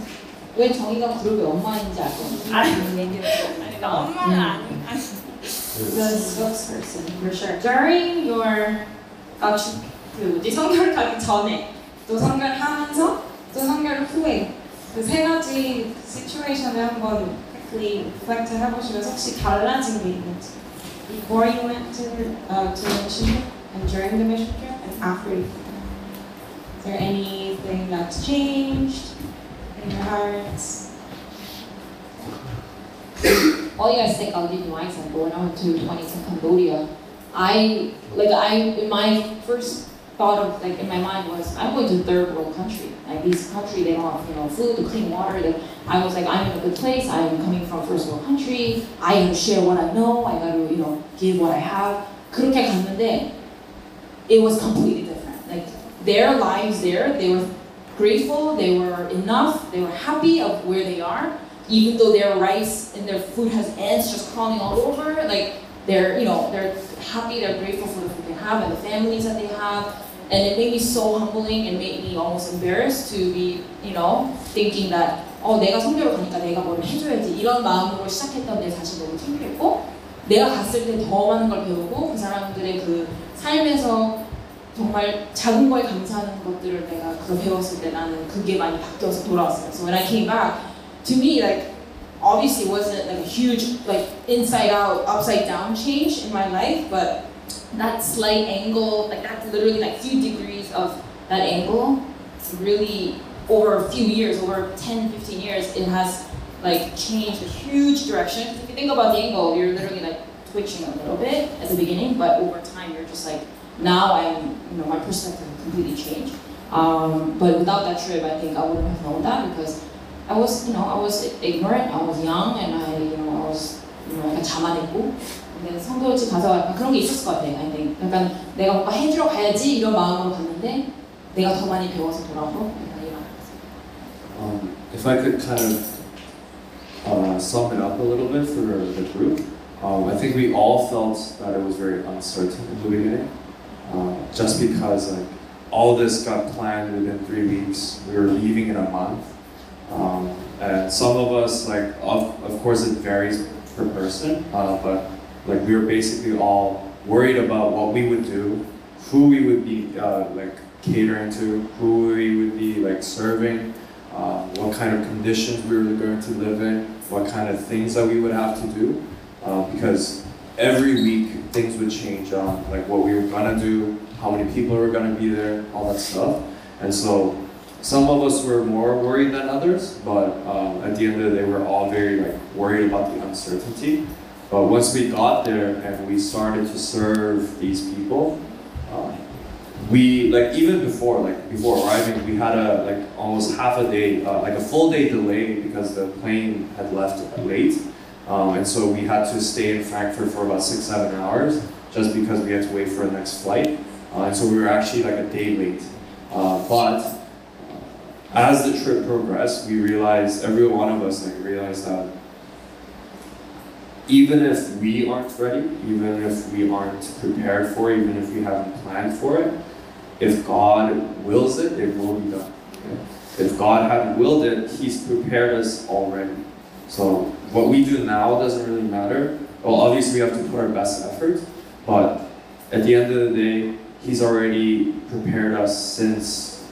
[SPEAKER 1] 왜 정의가 그룹의 엄마인지 알 거예요.
[SPEAKER 4] 아니, 아니 나 엄마는 아니.
[SPEAKER 2] The spokesperson, for sure. During your 아, 주- 그 뭐지 성결 가기 전에 또 성결 하면서 또 성결 후에 그 세 가지 시츄에이션을 한번 quickly reflect 해보시면서 혹시 달라진 게 있는지 before you went to uh, to the mission trip and during the mission trip and after you there anything that's changed in your hearts?
[SPEAKER 1] all you guys think I'll give you my example. When I went to 2010 Cambodia, I like I in my first thought of like in my mind was I'm going to a third world country. Like these country they don't have you know food, clean water. They, I was like I'm in a good place. I'm coming from first world country. I gotta share what I know. I gotta you know give what I have. 그렇게 갔는데 it was completely different. Like their lives there, they were grateful. They were enough. They were happy of where they are even though their rice and their food has ants just crawling all over, like they're, you know, they're happy, they're grateful for the food they have and the families that they have. And it made me so humbling and made me almost embarrassed to be, you know, thinking that, 어, 내가 성교를 가니까 내가 뭘 해줘야지. 이런 마음으로 시작했던 내 자신 너무 창피했고, 내가 갔을 때 더 많은 걸 배우고, 그 사람들의 그 삶에서 정말 작은 거에 감사하는 것들을 내가 그거 배웠을 때 나는 그게 많이 바뀌어서 돌아왔어요. So when I came back, to me, like, obviously it wasn't like a huge, like, inside out, upside down change in my life, but that slight angle, like, that's literally like few degrees of that angle, really, over a few years, over 10, 15 years, it has, like, changed a huge direction. If you think about the angle, you're literally, like, twitching a little bit at the beginning, but over time, you're just like, now I'm, you know, my perspective completely changed. Um, but without that trip, I think I wouldn't have known that because I was, you know, I was ignorant, I was young, and I, you know, I was, you know, 약간 자만했고. 근데 성도일지 가서 약간 그런 게 있었을 것 같아. I think. 약간 내가 뭔가 해주러 가야지 이런 마음으로 갔는데 내가 더 많이 배워서 돌아오고 약간 이런.
[SPEAKER 7] Um, if I could kind of uh, sum it up a little bit for the group, um, I think we all felt that it was very uncertain in the beginning, uh, just because like all this got planned within three weeks. We were leaving in a month, um, and some of us like of, of course it varies per person, uh, but like we were basically all worried about what we would do, who we would be uh, like catering to, who we would be like serving uh, what kind of conditions we were going to live in, what kind of things that we would have to do, uh, because every week things would change on like what we were gonna do, how many people were gonna be there, all that stuff, and so some of us were more worried than others, but um, at the end of the day, we we're all very like worried about the uncertainty. But once we got there and we started to serve these people, um, we like even before like before arriving we had a like almost half a day uh, like a full day delay because the plane had left late um, and so we had to stay in frankfurt for about six seven hours just because we had to wait for the next flight uh, and so we were actually like a day late uh, but as the trip progressed we realized every one of us like realized that even if we aren't ready, even if we aren't prepared for it, even if we haven't planned for it, if God wills it, it will be done. okay? If God hadn't willed it, He's prepared us already. So what we do now doesn't really matter. Well, obviously we have to put our best effort, but at the end of the day, He's already prepared us since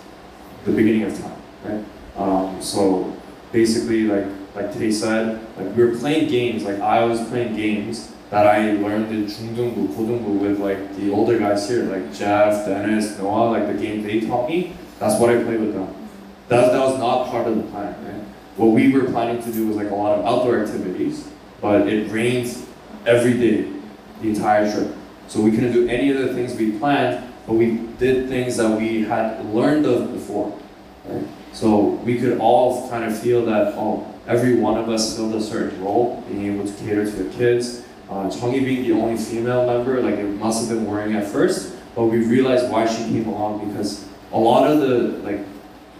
[SPEAKER 7] the beginning of time, right? Um, so basically, like like today said, like we were playing games. Like I was playing games that I learned in 중등부, 고등부 with like the older guys here, like Jeff, Dennis, Noah. Like the game they taught me, that's what I played with them. That that was not part of the plan. Right? What we were planning to do was like a lot of outdoor activities, but it rained every day, the entire trip. So we couldn't do any of the things we planned, but we did things that we had learned of before. Right? So we could all kind of feel that, oh, every one of us filled a certain role, being able to cater to the kids. Uh, Chungi being the only female member, like it must have been worrying at first, but we realized why she came along because a lot of the like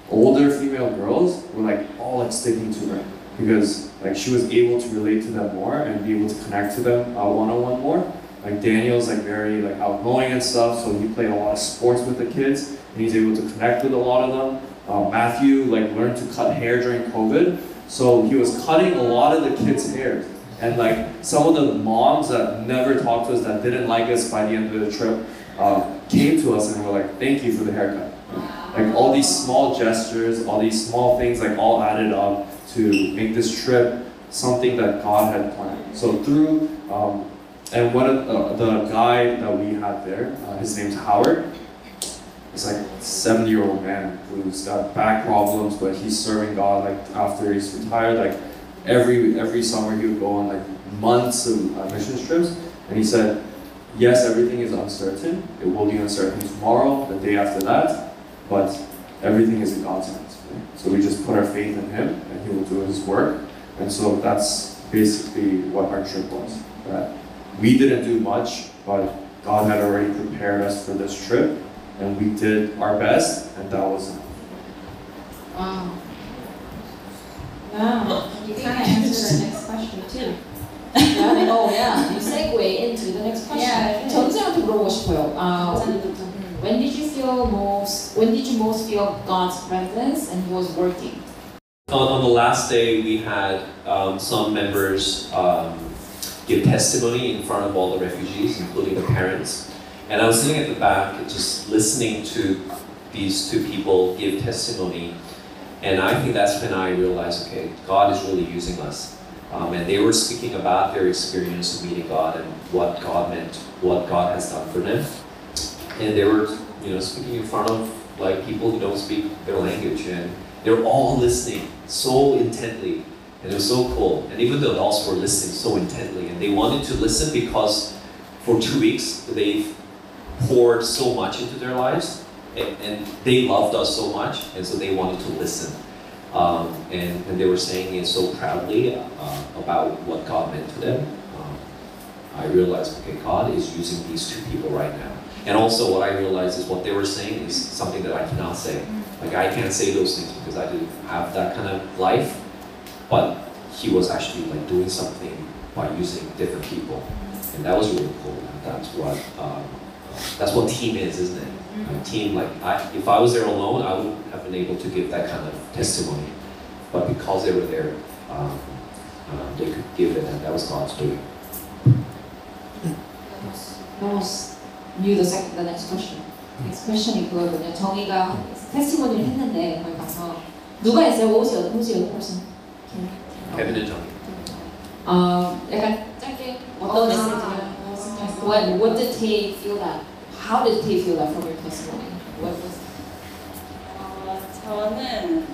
[SPEAKER 7] older female girls were like all like sticking to her because like she was able to relate to them more and be able to connect to them uh, one-on-one more. Like Daniel's like very like outgoing and stuff, so he played a lot of sports with the kids and he's able to connect with a lot of them. Uh, Matthew like learned to cut hair during COVID, so he was cutting a lot of the kids' hair. And like some of the moms that never talked to us, that didn't like us by the end of the trip, uh, came to us and were like, "Thank you for the haircut." Like all these small gestures, all these small things, like all added up to make this trip something that God had planned. So through, um, and one of the guy that we had there, uh, his name's Howard. He's like a 70 year old man who's got back problems, but he's serving God like after he's retired. Like every every summer he would go on like months of uh, mission trips, and he said, yes, everything is uncertain. It will be uncertain tomorrow, the day after that, but everything is in God's hands. Right? So we just put our faith in Him and He will do His work. And so that's basically what our trip was. That we didn't do much, but God had already prepared us for this trip and we did our best and that was it.
[SPEAKER 1] Wow.
[SPEAKER 2] Wow. You kind of answered the next question too.
[SPEAKER 1] yeah, oh yeah, you segue into the next question.
[SPEAKER 2] Yeah.
[SPEAKER 1] Turns 물어보고 싶어요 when did you feel most? When did you most feel God's presence and He was working?
[SPEAKER 3] On, on the last day, we had um, some members um, give testimony in front of all the refugees, including the parents. And I was sitting at the back, just listening to these two people give testimony. And I think that's when I realized, okay, God is really using us. Um, and they were speaking about their experience of meeting God and what God meant, what God has done for them. And they were, you know, speaking in front of like people who don't speak their language, and they were all listening so intently, and it was so cool. And even the adults were listening so intently, and they wanted to listen because for two weeks they've poured so much into their lives, and, and they loved us so much, and so they wanted to listen. Um, and, and they were saying it so proudly uh, about what God meant to them. Um, I realized, okay, God is using these two people right now. And also, what I realized is what they were saying is something that I cannot say. Like, I can't say those things because I didn't have that kind of life. But he was actually like doing something by using different people, and that was really cool. And that's what um, that's what team is, isn't it? A team like I, if I was there alone, I wouldn't have been able to give that kind of testimony. But because they were there, um, uh, they could give it, and that was God's doing.
[SPEAKER 1] Almost knew the second, the next question. Next question이 그거거든요. 정희가 테스티모니를 했는데 거기 가서 누가 했어요? What was the, who's the other person?
[SPEAKER 3] And Johnny.
[SPEAKER 1] 어, 약간 짧게 어떤 메시지를 What, what did he feel that? How did he feel that from your testimony? What was
[SPEAKER 4] 어, 저는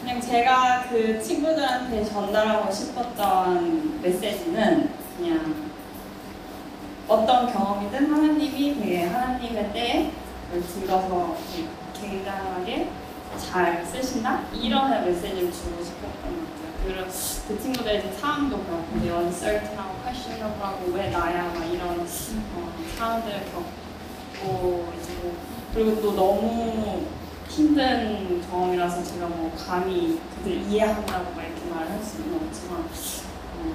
[SPEAKER 4] 그냥 제가 그 친구들한테 전달하고 싶었던 메시지는 그냥 어떤 경험이든 하나님이 되게 하나님의 때에 들어서 굉장하게 잘 쓰신다 이런 메시지를 주고 싶었던 것 같아요. 그리고 그 친구들의 상황도 그렇고 되게 uncertain하고 questionable하고 왜 나야 막 이런 어, 상황들을 겪고 이제 뭐 그리고 또 너무 힘든 경험이라서 제가 뭐 감히 그들 이해한다고 막 이렇게 말할 수는 없지만 어,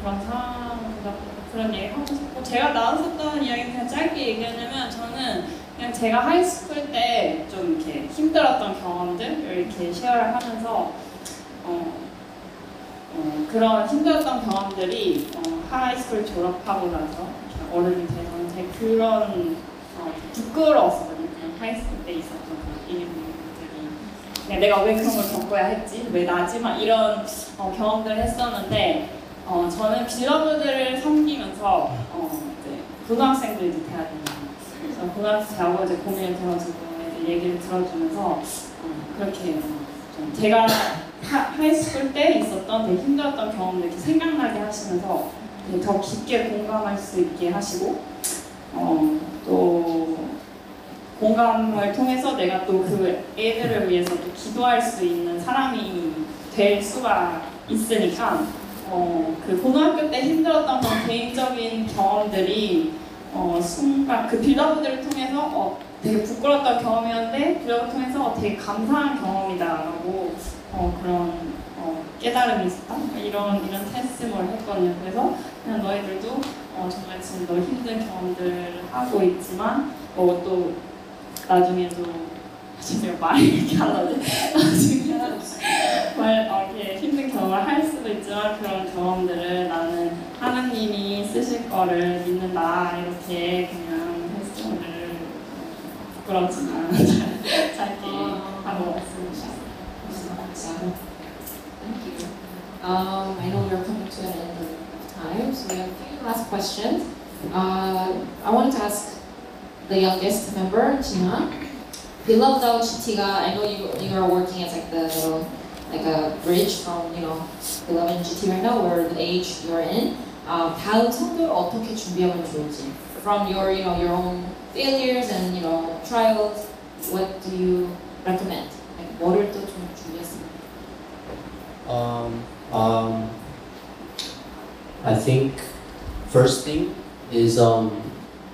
[SPEAKER 4] 그런 상황보다 그런 얘기 하고 싶고 제가 나눴었던 이야기 그냥 짧게 얘기하냐면 저는 그냥 제가 하이스쿨 때 좀 이렇게 힘들었던 경험들을 이렇게 쉐어를 하면서 어, 어, 그런 힘들었던 경험들이 어, 하이스쿨 졸업하고 나서 어른이 돼서는 되게 그런 어, 부끄러웠거든요. 그냥 하이스쿨 때 있었던 그런 일들이 내가 왜 그런 걸 겪어야 했지? 왜 나지만 이런 어, 경험들을 했었는데 어, 저는 빌러브들을 섬기면서 어, 이제 고등학생들 이제 대학이잖아요. 그래서 고등학생 대하고 이제 고민을 들어주고 이제 얘기를 들어주면서 어, 그렇게 어, 좀 제가 하, 하이스쿨 때 있었던 되게 힘들었던 경험들 이렇게 생각나게 하시면서 더 깊게 공감할 수 있게 하시고 어, 또 공감을 통해서 내가 또 그 애들을 위해서 또 기도할 수 있는 사람이 될 수가 있으니까 어, 그 고등학교 때 힘들었던 그런 개인적인 경험들이 어, 순간 그 빌더분들을 통해서 어, 되게 부끄러웠던 경험이었는데 빌더를 통해서 되게 감사한 경험이다라고 어, 그런 어, 깨달음이 있었다 이런 이런 테스트를 했거든요. 그래서 그냥 너희들도 어, 정말 지금 너 힘든 경험들을 하고 있지만 뭐또 나중에도 지금 말이 이렇게 하나지 나중에 말 어, 이렇게 힘든 경험을 할 수도 있지만 그런 경험들을 나는 하나님이 쓰실 거를 믿는다 이렇게 그냥 테스트를 부끄럽지만 짧게 하고 왔습니다.
[SPEAKER 1] Thank you. Um, I know we're coming to an end of time, so we have a few last questions. Uh, I wanted to ask the youngest member, Jina. Beloved out GT가, I know you you are working as like the little, like a bridge from you know beloved and GT right now, or the age you are in. Uh, 다음 성교를 어떻게 준비하면 좋을지. From your you know your own failures and you know trials, what do you recommend? Like 뭐를 또좀 준비했습니까?
[SPEAKER 6] Um, um, I think first thing is um,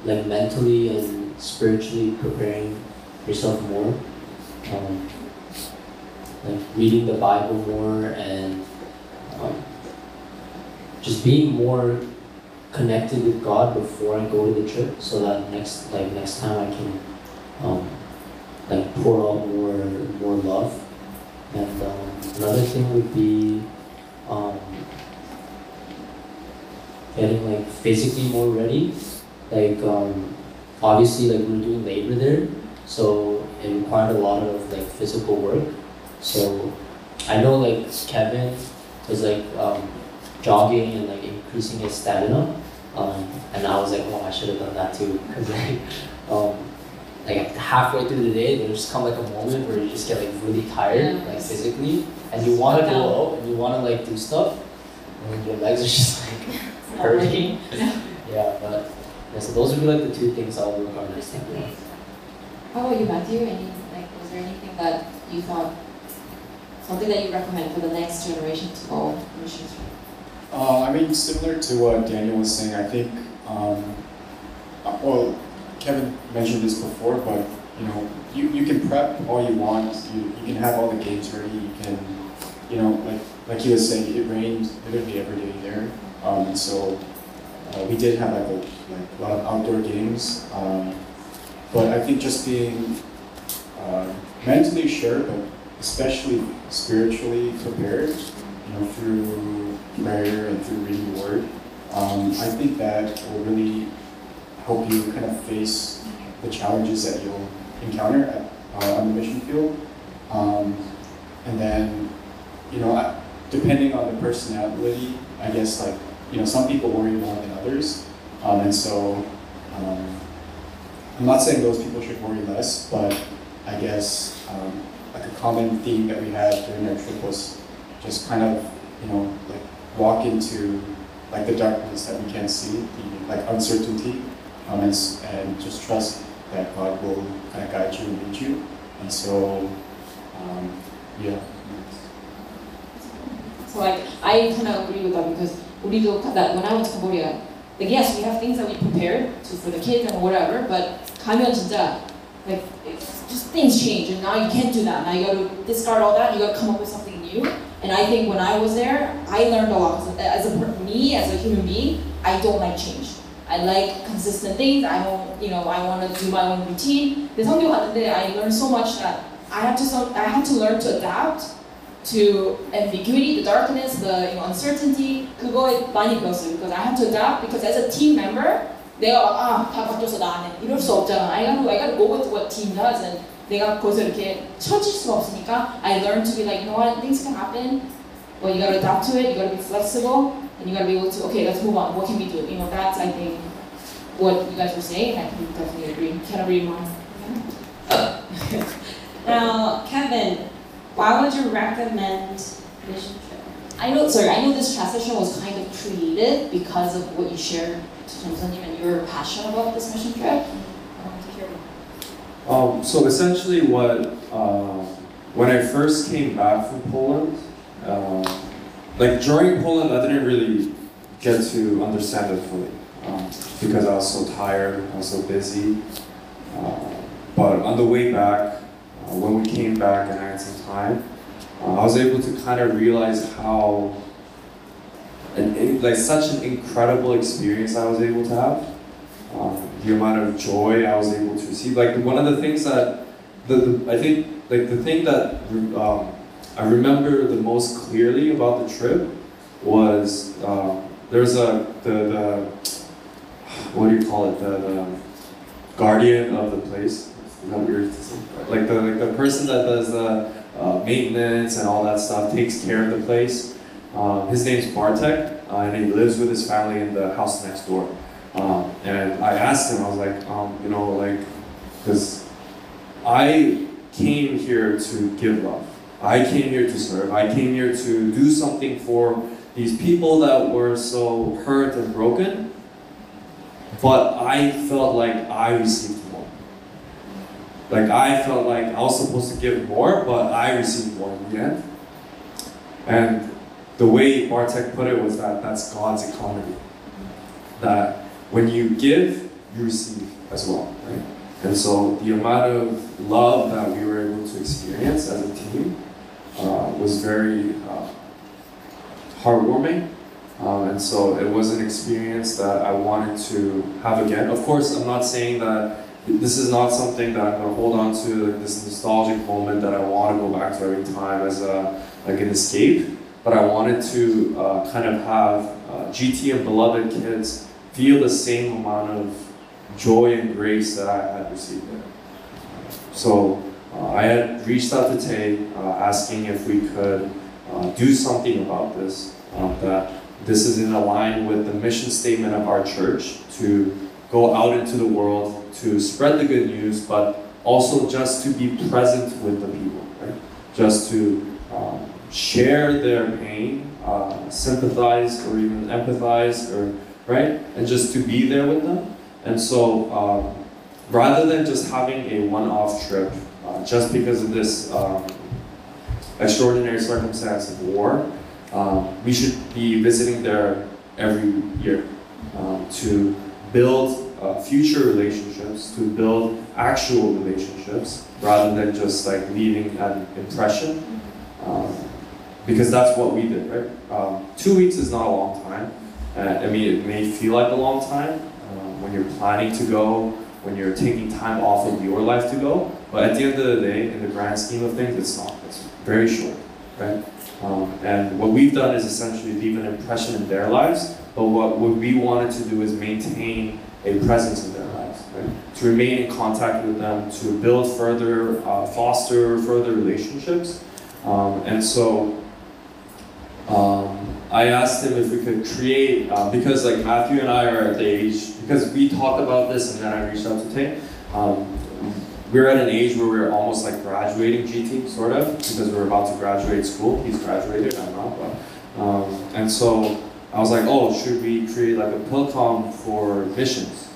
[SPEAKER 6] like mentally and spiritually preparing yourself more. Um, like reading the Bible more and um, just being more connected with God before I go to the trip, so that next like next time I can um, like pour out more more love. And um, another thing would be um, getting like physically more ready. Like um, obviously, like we're doing labor there, so it required a lot of like physical work. So I know like Kevin was like um, jogging and like increasing his stamina, um, and I was like, oh, I should have done that too, because like. Um, like halfway through the day, there's just come like a moment where you just get like really tired,
[SPEAKER 1] Yeah.
[SPEAKER 6] like physically, and you want to go out and you want to like do stuff, and your legs are just like hurting. yeah, but yeah, so those would be like the two things I would work on next time.
[SPEAKER 1] How about you, Matthew? Any like, was there anything that you thought, something that you recommend for the next generation to go on mission trip?
[SPEAKER 5] Uh, I mean, similar to what Daniel was saying, I think, um, well, Kevin mentioned this before, but you know, you, you can prep all you want. You, you can have all the games ready. You can, you know, like like he was saying, it rained literally every day there. Um, so uh, we did have like a, like a lot of outdoor games. Um, but I think just being uh, mentally sure, but especially spiritually prepared, you know, through prayer and through reading the Word. Um, I think that will really help you kind of face the challenges that you'll encounter at, uh, on the mission field. Um, and then, you know, depending on the personality, I guess like, you know, some people worry more than others. Um, and so, um, I'm not saying those people should worry less, but I guess um, like a common theme that we had during our trip was just kind of, you know, like walk into like the darkness that we can't see, the like uncertainty, um, and, and just trust that God will kind of guide you and lead you. And so, um, yeah.
[SPEAKER 1] So like, I kind of agree with that because when I was in Cambodia, like yes, we have things that we prepared to, for the kids and whatever, but 가면 진짜 like it's just things change and now you can't do that. Now you got to discard all that. You got to come up with something new. And I think when I was there, I learned a lot. 'Cause As a per- me, as a human being, I don't like change. I like consistent things. I don't, you know, I want to do my own routine. 근데 성교 갔는데 I learned so much that I had to, so, I had to learn to adapt to ambiguity, the darkness, the you know, uncertainty. 그거에 많이 배웠어요. Because I had to adapt. Because as a team member, 내가 막, 아, 다 바뀌었어, 나는. 이럴 수 없잖아. I gotta, I gotta go with what team does. And 내가 거기서 이렇게 처질 수가 없으니까 I learned to be like, you know what, things can happen. But you gotta adapt to it, you gotta be flexible, and you gotta be able to, okay, let's move on. What can we do? You know, that's, I think, what you guys were saying, and I can definitely agree. Can I read more?
[SPEAKER 2] Now, Kevin, why would you recommend Mission Trip?
[SPEAKER 1] I know, sorry, I know this transition was kind of created because of what you shared to Jensen and your passion about this mission trip. I want to hear more.
[SPEAKER 7] Um, so essentially, what uh, when I first came back from Poland, uh, like during Poland, I didn't really get to understand it fully um, because I was so tired, I was so busy. Uh, but on the way back, uh, when we came back and I had some time, uh, I was able to kind of realize how, an, like such an incredible experience I was able to have. Um, the amount of joy I was able to receive. Like one of the things that, the, the I think, like the thing that um, I remember the most clearly about the trip was um, there's a the, the what do you call it the, the guardian of the place. Like the like the person that does the uh, maintenance and all that stuff takes care of the place. Um, his name's Bartek, uh, and he lives with his family in the house next door. Um, and I asked him, I was like, um, you know, like, because I came here to give love. I came here to serve. I came here to do something for these people that were so hurt and broken. But I felt like I received. Like I felt like I was supposed to give more, but I received more in the end. And the way Bartek put it was that that's God's economy. That when you give, you receive as well, right? And so the amount of love that we were able to experience as a team uh, was very uh, heartwarming. Uh, and so it was an experience that I wanted to have again. Of course, I'm not saying that this is not something that I'm going to hold on to, like this nostalgic moment that I want to go back to every time as a, like an escape. But I wanted to uh, kind of have uh, GT and beloved kids feel the same amount of joy and grace that I had received there. So uh, I had reached out to Tay uh, asking if we could uh, do something about this, uh, that this is in line with the mission statement of our church to go out into the world to spread the good news, but also just to be present with the people, right? Just to um, share their pain, uh, sympathize or even empathize, or right, and just to be there with them. And so, um, rather than just having a one-off trip, uh, just because of this um, extraordinary circumstance of war, um, we should be visiting there every year um, to build uh, future relationships, to build actual relationships, rather than just like leaving an impression. Um, because that's what we did, right? Um, two weeks is not a long time. Uh, I mean, it may feel like a long time um, when you're planning to go, when you're taking time off of your life to go. But at the end of the day, in the grand scheme of things, it's not. It's very short, right? Um, and what we've done is essentially leave an impression in their lives. But what, what we wanted to do is maintain a presence in their lives? To remain in contact with them, to build further, uh, foster further relationships. Um, and so um, I asked him if we could create, uh, because like Matthew and I are at the age, because we talked about this and then I reached out to Tay. Um, we're at an age where we're almost like graduating GT, sort of, because we're about to graduate school. He's graduated, I'm not, but. Um, and so I was like, oh, should we create like a Pilcom for missions?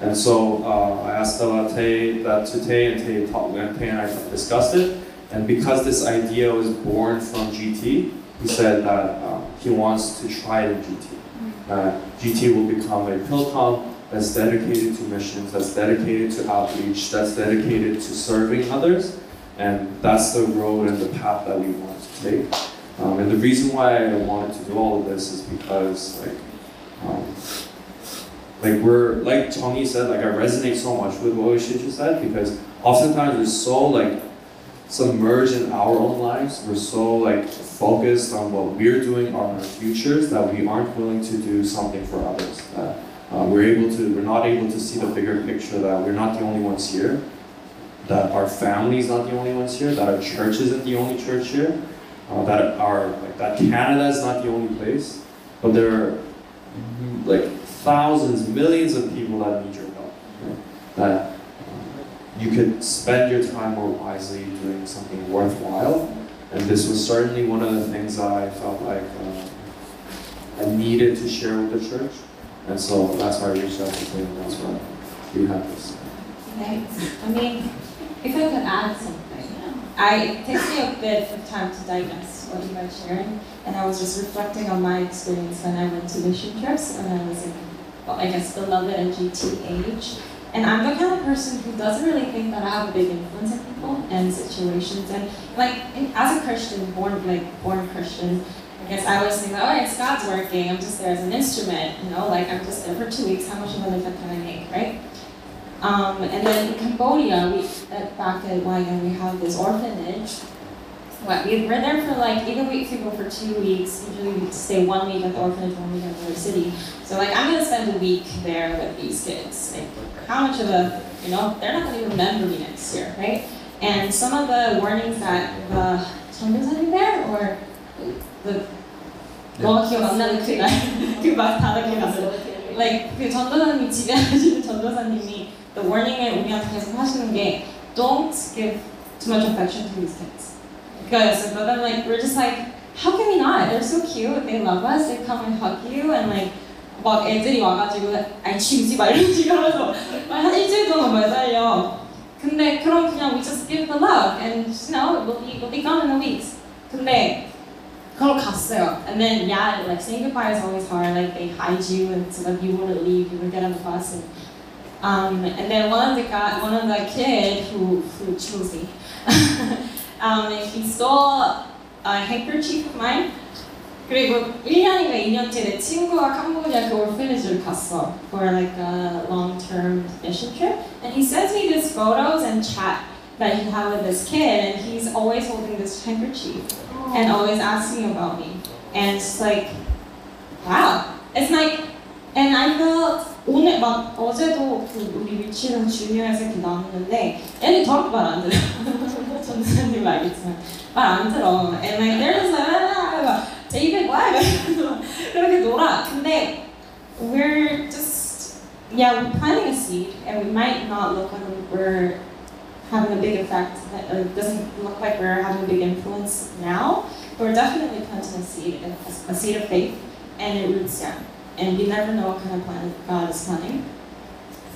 [SPEAKER 7] And so uh, I asked uh, Tay that to Tay, and Tay, talked, and Tay and I discussed it. And because this idea was born from GT, he said that um, he wants to try it in GT. Uh, GT will become a Pilcom that's dedicated to missions, that's dedicated to outreach, that's dedicated to serving others, and that's the road and the path that we want to take. Um, and the reason why I wanted to do all of this is because, like, um, like we're like Tony said, like I resonate so much with what Shiju said because oftentimes we're so like submerged in our own lives. We're so like focused on what we're doing on our futures that we aren't willing to do something for others. That uh, we're able to, we're not able to see the bigger picture that we're not the only ones here. That our family is not the only ones here. That our church isn't the only church here. Uh, that our like that Canada is not the only place. But there are like thousands, millions of people that need your help. That you could spend your time more wisely doing something worthwhile. And this was certainly one of the things that I felt like uh, I needed to share with the church. And so that's why I reached out to them, and that's why we have this.
[SPEAKER 2] Okay. I mean, if I could add something, I it takes me a bit of time to digest what you guys sharing, and I was just reflecting on my experience when I went to mission trips when I was in, I guess beloved and GT age. And I'm the kind of person who doesn't really think that I have a big influence on people and situations. And like as a Christian, born like born Christian, I guess I always think oh, it's God's working. I'm just there as an instrument, you know. Like I'm just there for two weeks. How much of an effect can I make, right? Um, and then in Cambodia, we back at YM, we have this orphanage What we we're there for like even we if we go for two weeks. Usually we stay one week at the orphanage, one week at the city. So like I'm gonna spend a week there with these kids. Like how much of a you know they're not gonna even remember me next year, right? And some of the warnings that the 전도사님 there or the 뭐 기억 안 나는 그날 그막 다들 기억 안 나. like 그 전도사님 집에 하시는 전도사님이 the warning을 우리한테 계속 하시는 게 don't give too much affection to these kids. Because but then like we're just like how can we not? They're so cute. They love us. They come and hug you and like 막 애들이 와가지고 아니 치우지 마 이런 식으로 하면서 막한 일주일 동안 매달려. 근데 그럼 그냥 we just give the love and you know we'll be we'll be gone in a week. 근데 그걸 갔어요. And then yeah, like saying goodbye is always hard. Like they hide you and so that you wouldn't leave, you would get on the bus and um, and then one of the guy, one of the kid who who chose me, um, he stole a handkerchief of mine. 그리고 1년인가 2년째 내 친구가 캄보디아 그 orphanage를 갔어 for like a long-term mission trip. And he sends me these photos and chat that he had with this kid, and he's always holding this handkerchief and always asking about me. And it's like, wow. It's like, and I felt 오늘 막 어제도 그 우리 위치랑 주니어에서 이렇게 나왔는데 얘는 더럽게 말안 들어. And like, they're like, ah, David, we're just, yeah, we're planting a seed and we might not look like we're having a big effect. It uh, doesn't look like we're having a big influence now, but we're definitely planting a seed, a seed of faith, and it roots down. And you never know what kind of plant God is planting.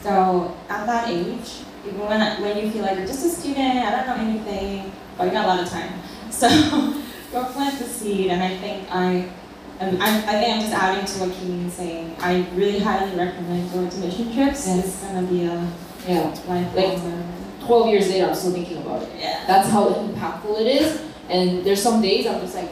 [SPEAKER 2] So at that age, even when, when you feel like you're just a student, I don't know anything, but you got a lot of time. So go plant the seed, and I think I. Um, I, I think I'm just adding to what is saying. I really highly recommend going to mission trips.
[SPEAKER 1] Yes.
[SPEAKER 2] It's gonna be a
[SPEAKER 1] Yeah.
[SPEAKER 2] lifelong
[SPEAKER 1] Like-
[SPEAKER 2] learning.
[SPEAKER 1] 12 years later, I'm still thinking about it.
[SPEAKER 2] Yeah.
[SPEAKER 1] That's how impactful it is. And there's some days I'm just like,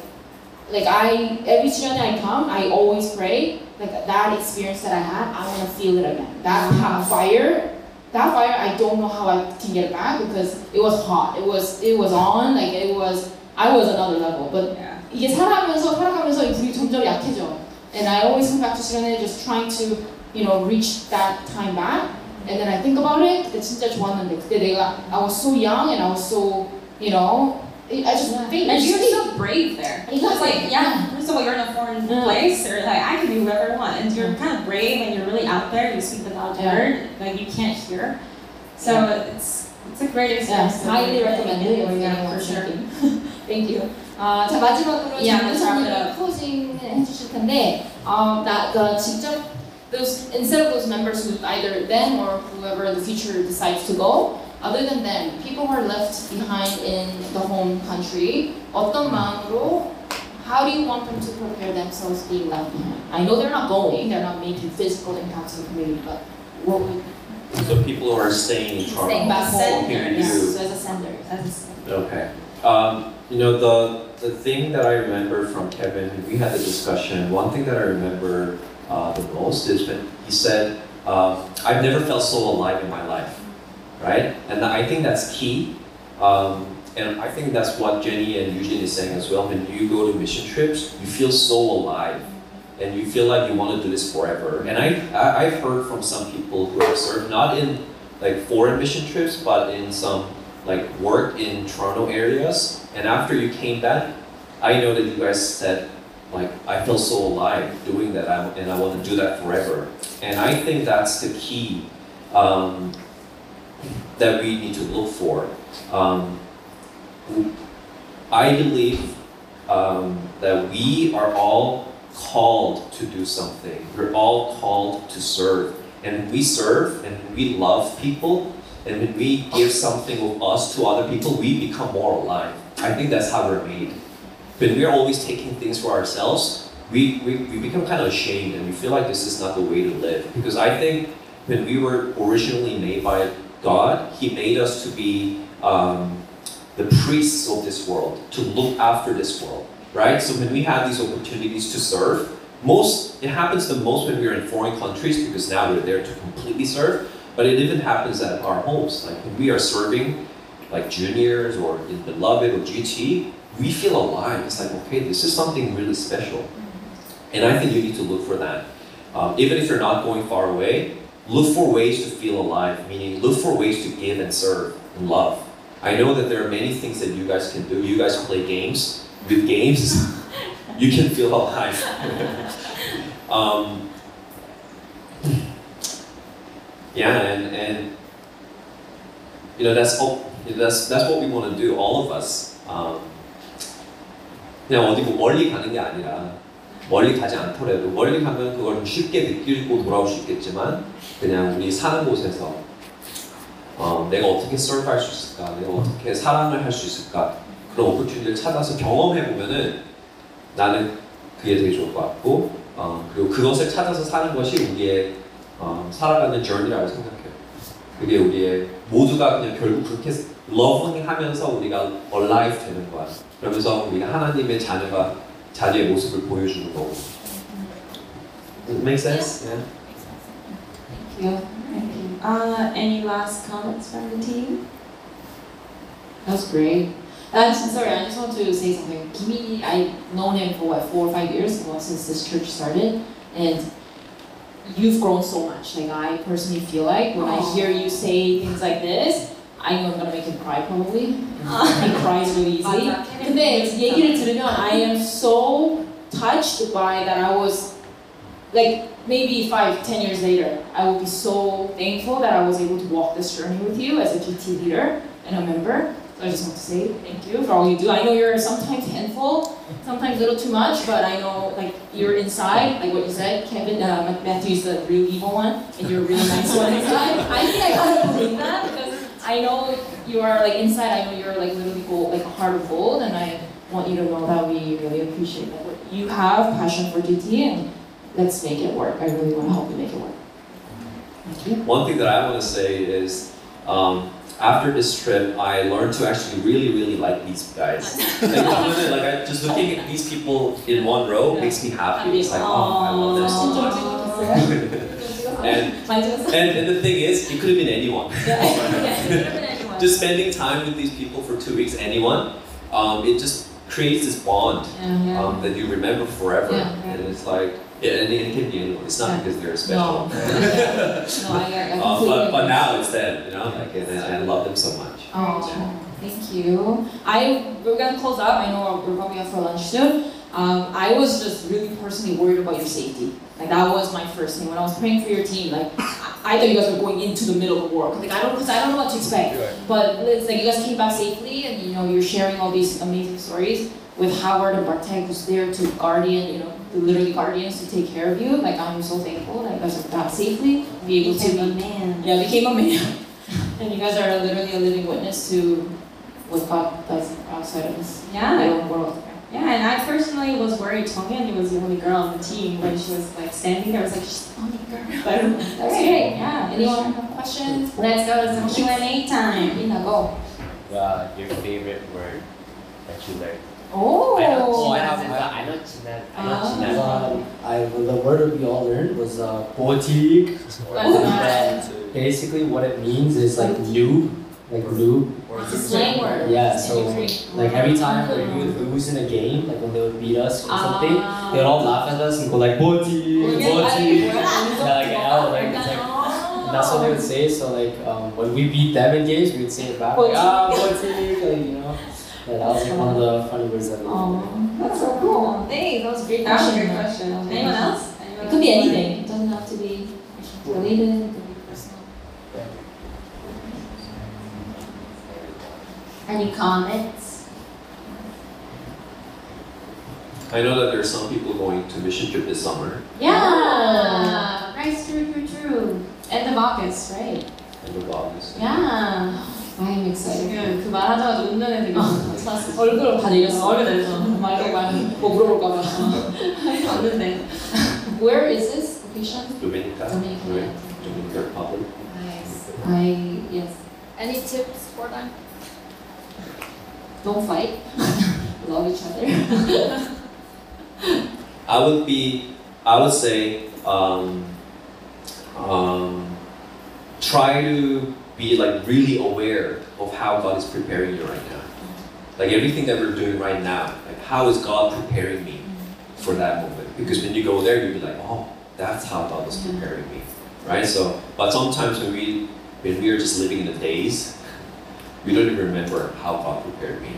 [SPEAKER 1] like I, every Sunday I come, I always pray, like that experience that I had, I want to feel it again. That pa- fire, that fire, I don't know how I can get it back because it was hot. It was, it was on, like it was, I was another level. But
[SPEAKER 2] Yeah.
[SPEAKER 1] 이게 살아가면서 살아가면서 이 불이 점점 약해져. And I always come back to 시간에 just trying to, you know, reach that time back. And then I think about it. 그때 진짜 좋았는데 그때 내가 I was so young and I was so, you know, I I just think
[SPEAKER 2] And you're so brave there. It's
[SPEAKER 1] Exactly.
[SPEAKER 2] like, yeah, first of all, you're in a foreign
[SPEAKER 1] Yeah.
[SPEAKER 2] place, or like, I can do whatever I want. And you're kind of brave and you're really out there, you speak the loud
[SPEAKER 1] Yeah.
[SPEAKER 2] word, like you can't hear. So it's it's a great
[SPEAKER 1] Yeah,
[SPEAKER 2] experience.
[SPEAKER 1] highly recommend it if
[SPEAKER 2] Yeah,
[SPEAKER 1] anyone
[SPEAKER 2] for
[SPEAKER 1] wants
[SPEAKER 2] sure.
[SPEAKER 1] to. Thank you. 아, 자 마지막으로
[SPEAKER 2] Yeah, let's wrap it
[SPEAKER 1] 장교사님이
[SPEAKER 2] up.
[SPEAKER 1] closing 해주실 텐데, um, that the 직접 those instead of those members who either them or whoever in the future decides to go, other than them, people who are left behind in the home country, 어떤 마음으로 how do you want them to prepare themselves being left behind? I know they're not going, they're not making physical impacts in the community, but what would
[SPEAKER 3] So people who are staying in Toronto.
[SPEAKER 1] staying back home?
[SPEAKER 3] Senders.
[SPEAKER 1] Yes, as a sender.
[SPEAKER 2] As a sender.
[SPEAKER 3] Okay. Um, you know, the, the thing that I remember from Kevin, we had the discussion, one thing that I remember uh, the most is when he said, uh, I've never felt so alive in my life, Right? And I think that's key. Um, and I think that's what Jenny and Eugene is saying as well. When you go to mission trips, you feel so alive and you feel like you want to do this forever. And I, I've heard from some people who have served, not in like foreign mission trips, but in some like work in Toronto areas, and after you came back, I know that you guys said like I feel so alive doing that, and I want to do that forever. And I think that's the key um, that we need to look for. Um, I believe um, that we are all called to do something. We're all called to serve, and we serve and we love people and when we give something of us to other people, we become more alive. I think that's how we're made. When we're always taking things for ourselves, we, we, we become kind of ashamed and we feel like this is not the way to live. Because I think when we were originally made by God, He made us to be um, the priests of this world, to look after this world, right? So when we have these opportunities to serve, most it happens the most when we're in foreign countries because now we're there to completely serve. But it even happens at our homes, like when we are serving, like juniors or in Beloved or GT, we feel alive. It's like okay, this is something really special, and I think you need to look for that. Um, even if you're not going far away, look for ways to feel alive. Meaning, look for ways to give and serve and love. I know that there are many things that you guys can do. You guys play games. With games, you can feel alive. um, yeah, and, and you know that's all, that's that's what we want to do. All of us. Um, 그냥 어디 뭐 멀리 가는 게 아니라 멀리 가지 않더라도 멀리 가면 그걸 좀 쉽게 느끼고 돌아올 수 있겠지만 그냥 우리 사는 곳에서 어, 내가 어떻게 서브할 수 있을까, 내가 어떻게 사랑을 할 수 있을까 그런 오퍼튜니티를 찾아서 경험해 보면은 나는 그게 되게 좋을 것 같고 어, 그리고 그것을 찾아서 사는 것이 우리의 어, 살아가는 journey라고 생각해요. 그게 우리의 모두가 그냥 결국 그렇게 loving 하면서 우리가 alive 되는 거야. 그러면서 우리가 하나님의 자녀가 자녀의 모습을 보여주는 거고. Does it make sense? Yeah.
[SPEAKER 1] Thank you. Thank you.
[SPEAKER 2] Uh, any last comments from the team?
[SPEAKER 1] That was great. Uh, sorry, I just want to say something. Kimi, I've known him for what four or five years, well, since this church started, and you've grown so much. Like I personally feel like when I
[SPEAKER 2] Aw.
[SPEAKER 1] hear you say things like this, I know I'm gonna make him cry probably. he cries really easily.
[SPEAKER 2] 맞아.
[SPEAKER 1] 근데 얘기를 들으면 I am so touched by that I was like maybe five, ten years later, I will be so thankful that I was able to walk this journey with you as a GT leader and a member. So I just want to say thank you for all you do. I know you're sometimes handful, sometimes a little too much, but I know like you're inside, like what you said, Kevin, uh, Matthew's the real evil one, and you're a really nice one inside. I think I gotta believe that because I know you are like inside. I know you're like literally gold, like a heart of gold, and I want you to know that we really appreciate that. You have passion for GT, and let's make it work. I really want to help you make it work. Thank you.
[SPEAKER 3] One thing that I want to say is. Um, after this trip, I learned to actually really, really like these guys. like, like I, just looking at these people in one row makes me happy. It's like, oh, I love them. And, and and the thing is, it could have been anyone. just spending time with these people for two weeks, anyone, um, it just creates this bond
[SPEAKER 1] Yeah.
[SPEAKER 3] um, that you remember forever.
[SPEAKER 1] Yeah.
[SPEAKER 3] And it's like, yeah, and it can be anyone. It's not because they're special.
[SPEAKER 1] No. no, I, I
[SPEAKER 3] Uh, but, but now it's them, you know, like, and I, I love them so much.
[SPEAKER 1] Oh, thank you. I we're gonna close up. I know we're probably out for lunch soon. Um, I was just really personally worried about your safety. Like that was my first thing when I was praying for your team. Like I, I thought you guys were going into the middle of the war. Like I don't, because I don't know what to expect. But it's like you guys came back safely, and you know you're sharing all these amazing stories with Howard and Bartek, who's there to guardian, you know, literally guardians to take care of you. Like I'm so thankful that you guys are back safely, be able to
[SPEAKER 2] Became a man.
[SPEAKER 1] yeah, became a man. and you guys are literally a living witness to what God does outside of this
[SPEAKER 2] Yeah.
[SPEAKER 1] little world.
[SPEAKER 2] Yeah, and I personally was worried Tongyun was the only girl on the team when she was like standing there. I was like, she's the only girl. But
[SPEAKER 1] That's great. Yeah. Anyone have questions?
[SPEAKER 2] let's go to some Q and A time.
[SPEAKER 1] Ina, go.
[SPEAKER 9] Uh, your favorite word that you learned.
[SPEAKER 1] Oh.
[SPEAKER 9] I know,
[SPEAKER 6] Oh, I
[SPEAKER 9] Jinan
[SPEAKER 6] have-
[SPEAKER 9] is
[SPEAKER 6] I-
[SPEAKER 9] the- I know Jinan. I know. Jinan.
[SPEAKER 6] Um, I, the word we all learned was uh, botique. And basically, what it means is like noob, like noob.
[SPEAKER 1] It's a slang word.
[SPEAKER 6] Yeah,
[SPEAKER 1] In
[SPEAKER 6] so like every time like, we would lose in a game, like when they would beat us or something,
[SPEAKER 1] Ah.
[SPEAKER 6] they would all laugh at us and go like botique,
[SPEAKER 1] Yeah, I-
[SPEAKER 6] botique.
[SPEAKER 1] yeah,
[SPEAKER 6] Yeah, like L, like it's like that's what they would say. So like um, when we beat them in games, we would say it back like ah botique, like you know. Yeah, that was like one of the funny words that we.
[SPEAKER 1] Oh, that's so cool. Thanks. That was a great
[SPEAKER 2] That was a
[SPEAKER 1] question.
[SPEAKER 2] great question. Anyone else? Anyone
[SPEAKER 1] It could be anything. It doesn't have to be related. It could be personal.
[SPEAKER 2] Any comments?
[SPEAKER 3] I know that there are some people going to mission trip this summer.
[SPEAKER 1] Yeah. Right. True. True. True. And the Bacchus, right?
[SPEAKER 3] and the godless.
[SPEAKER 1] Yeah. I'm excited.
[SPEAKER 2] 지금 그 말하자마자 웃는 애들이 많았어.
[SPEAKER 1] 얼굴을 다 내렸어.
[SPEAKER 2] 얼굴 내렸어.
[SPEAKER 1] 말로 말, 뭐 물어볼까봐.
[SPEAKER 2] 봤는데.
[SPEAKER 1] Where is this location?
[SPEAKER 3] Dominica,
[SPEAKER 1] Dominican.
[SPEAKER 3] right? Dominican Republic.
[SPEAKER 2] Nice.
[SPEAKER 1] I, yes.
[SPEAKER 10] Any tips for them?
[SPEAKER 1] Don't fight. Love each other.
[SPEAKER 3] I would be, I would say, um, um, try to be like really aware of how God is preparing you right now. Like everything that we're doing right now, like how is God preparing me for that moment? Because when you go there, you'll be like, oh, that's how God was preparing me, right? So, but sometimes when we when we are just living in the days, we don't even remember how God prepared me.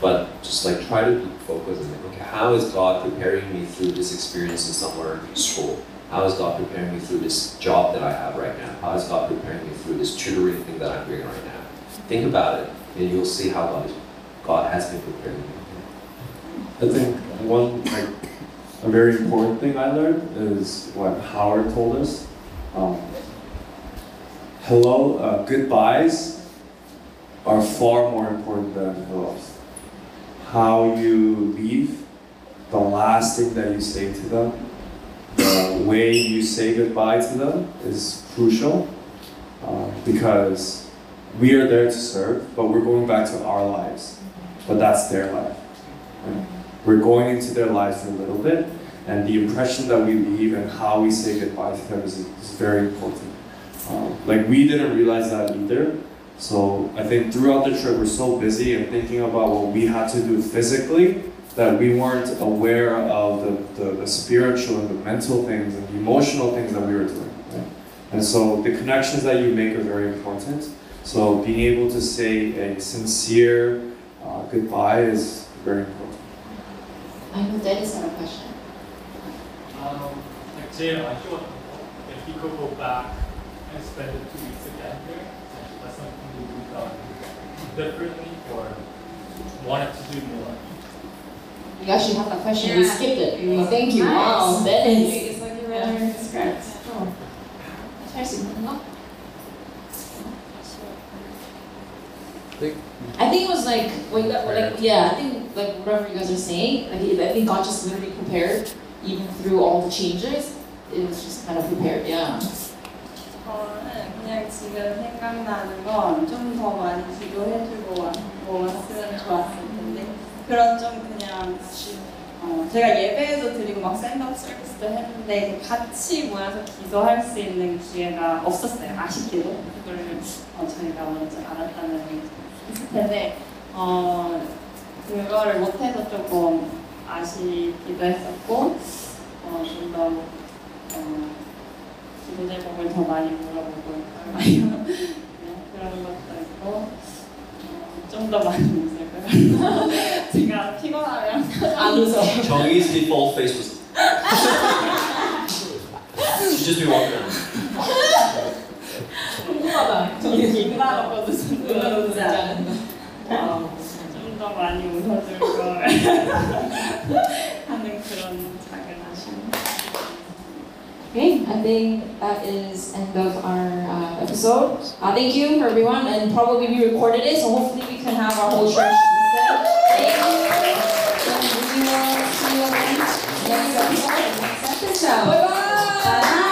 [SPEAKER 3] But just like try to focus and like, okay, how is God preparing me through this experience in somewhere useful? How is God preparing me through this job that I have right now? How is God preparing me through this tutoring thing that I'm doing right now? Think about it, and you'll see how God, is, God has been preparing me.
[SPEAKER 7] I think one like a very important thing I learned is what Howard told us. Um, hello, uh, goodbyes are far more important than hellos. How you leave, the last thing that you say to them, the way you say goodbye to them is crucial uh, because we are there to serve, but we're going back to our lives, but that's their life. right? We're going into their lives a little bit, and the impression that we leave and how we say goodbye to them is, is very important. Um, like we didn't realize that either. So I think throughout the trip, we're so busy and thinking about what we had to do physically that we weren't aware of the, the, the spiritual and the mental things and the emotional things that we were doing. Right? And so the connections that you make are very important. So being able to say a sincere uh, goodbye is very important.
[SPEAKER 1] I know Dennis had a question.
[SPEAKER 11] Um, like, I feel if you could go back and spend the two weeks again here, something you would have differently or wanted to do more?
[SPEAKER 1] You actually have a question.
[SPEAKER 2] Yeah.
[SPEAKER 1] We skipped it. Well, thank you.
[SPEAKER 2] Nice.
[SPEAKER 1] Wow, that is.
[SPEAKER 2] It's like you read yeah. script.
[SPEAKER 1] I think it was like, what you got, like yeah, I think like whatever you guys are saying, like I think God just literally prepared, even through all the changes, it was just kind of prepared, yeah.
[SPEAKER 4] Alright. 그냥 지금 생각나는 건 좀 더 많이 기도해주고 와- 왔으면 좋았을 텐데. 그런 좀 그냥 어, 제가 예배도 드리고 막 샌드업 서비스도 했는데 같이 모여서 기도할 수 있는 기회가 없었어요 아쉽게도. 그걸 어, 저희가 먼저 알았다는 텐데 어, 그거를 못해서 조금 아쉽기도 했었고 어, 좀더 어, 기도 제목을 더 많이 물어보고 있고요. 네, 그런 것도 있고 어, 좀더 많이 웃을 거예요. 제가 피곤하면
[SPEAKER 1] 안 웃어.
[SPEAKER 3] Chong's default face was. She'd just be walking.
[SPEAKER 1] 궁금하다.
[SPEAKER 4] 기분하고도
[SPEAKER 1] 눈을 웃지 않는다.
[SPEAKER 4] 좀더 많이 웃어줄 걸 하는 그런 작은 아쉬움.
[SPEAKER 1] Okay, I think that is end of our uh, episode. Uh, thank you for everyone, and probably we recorded it, so hopefully we can have our whole church. Thank you. See you next episode. Bye bye.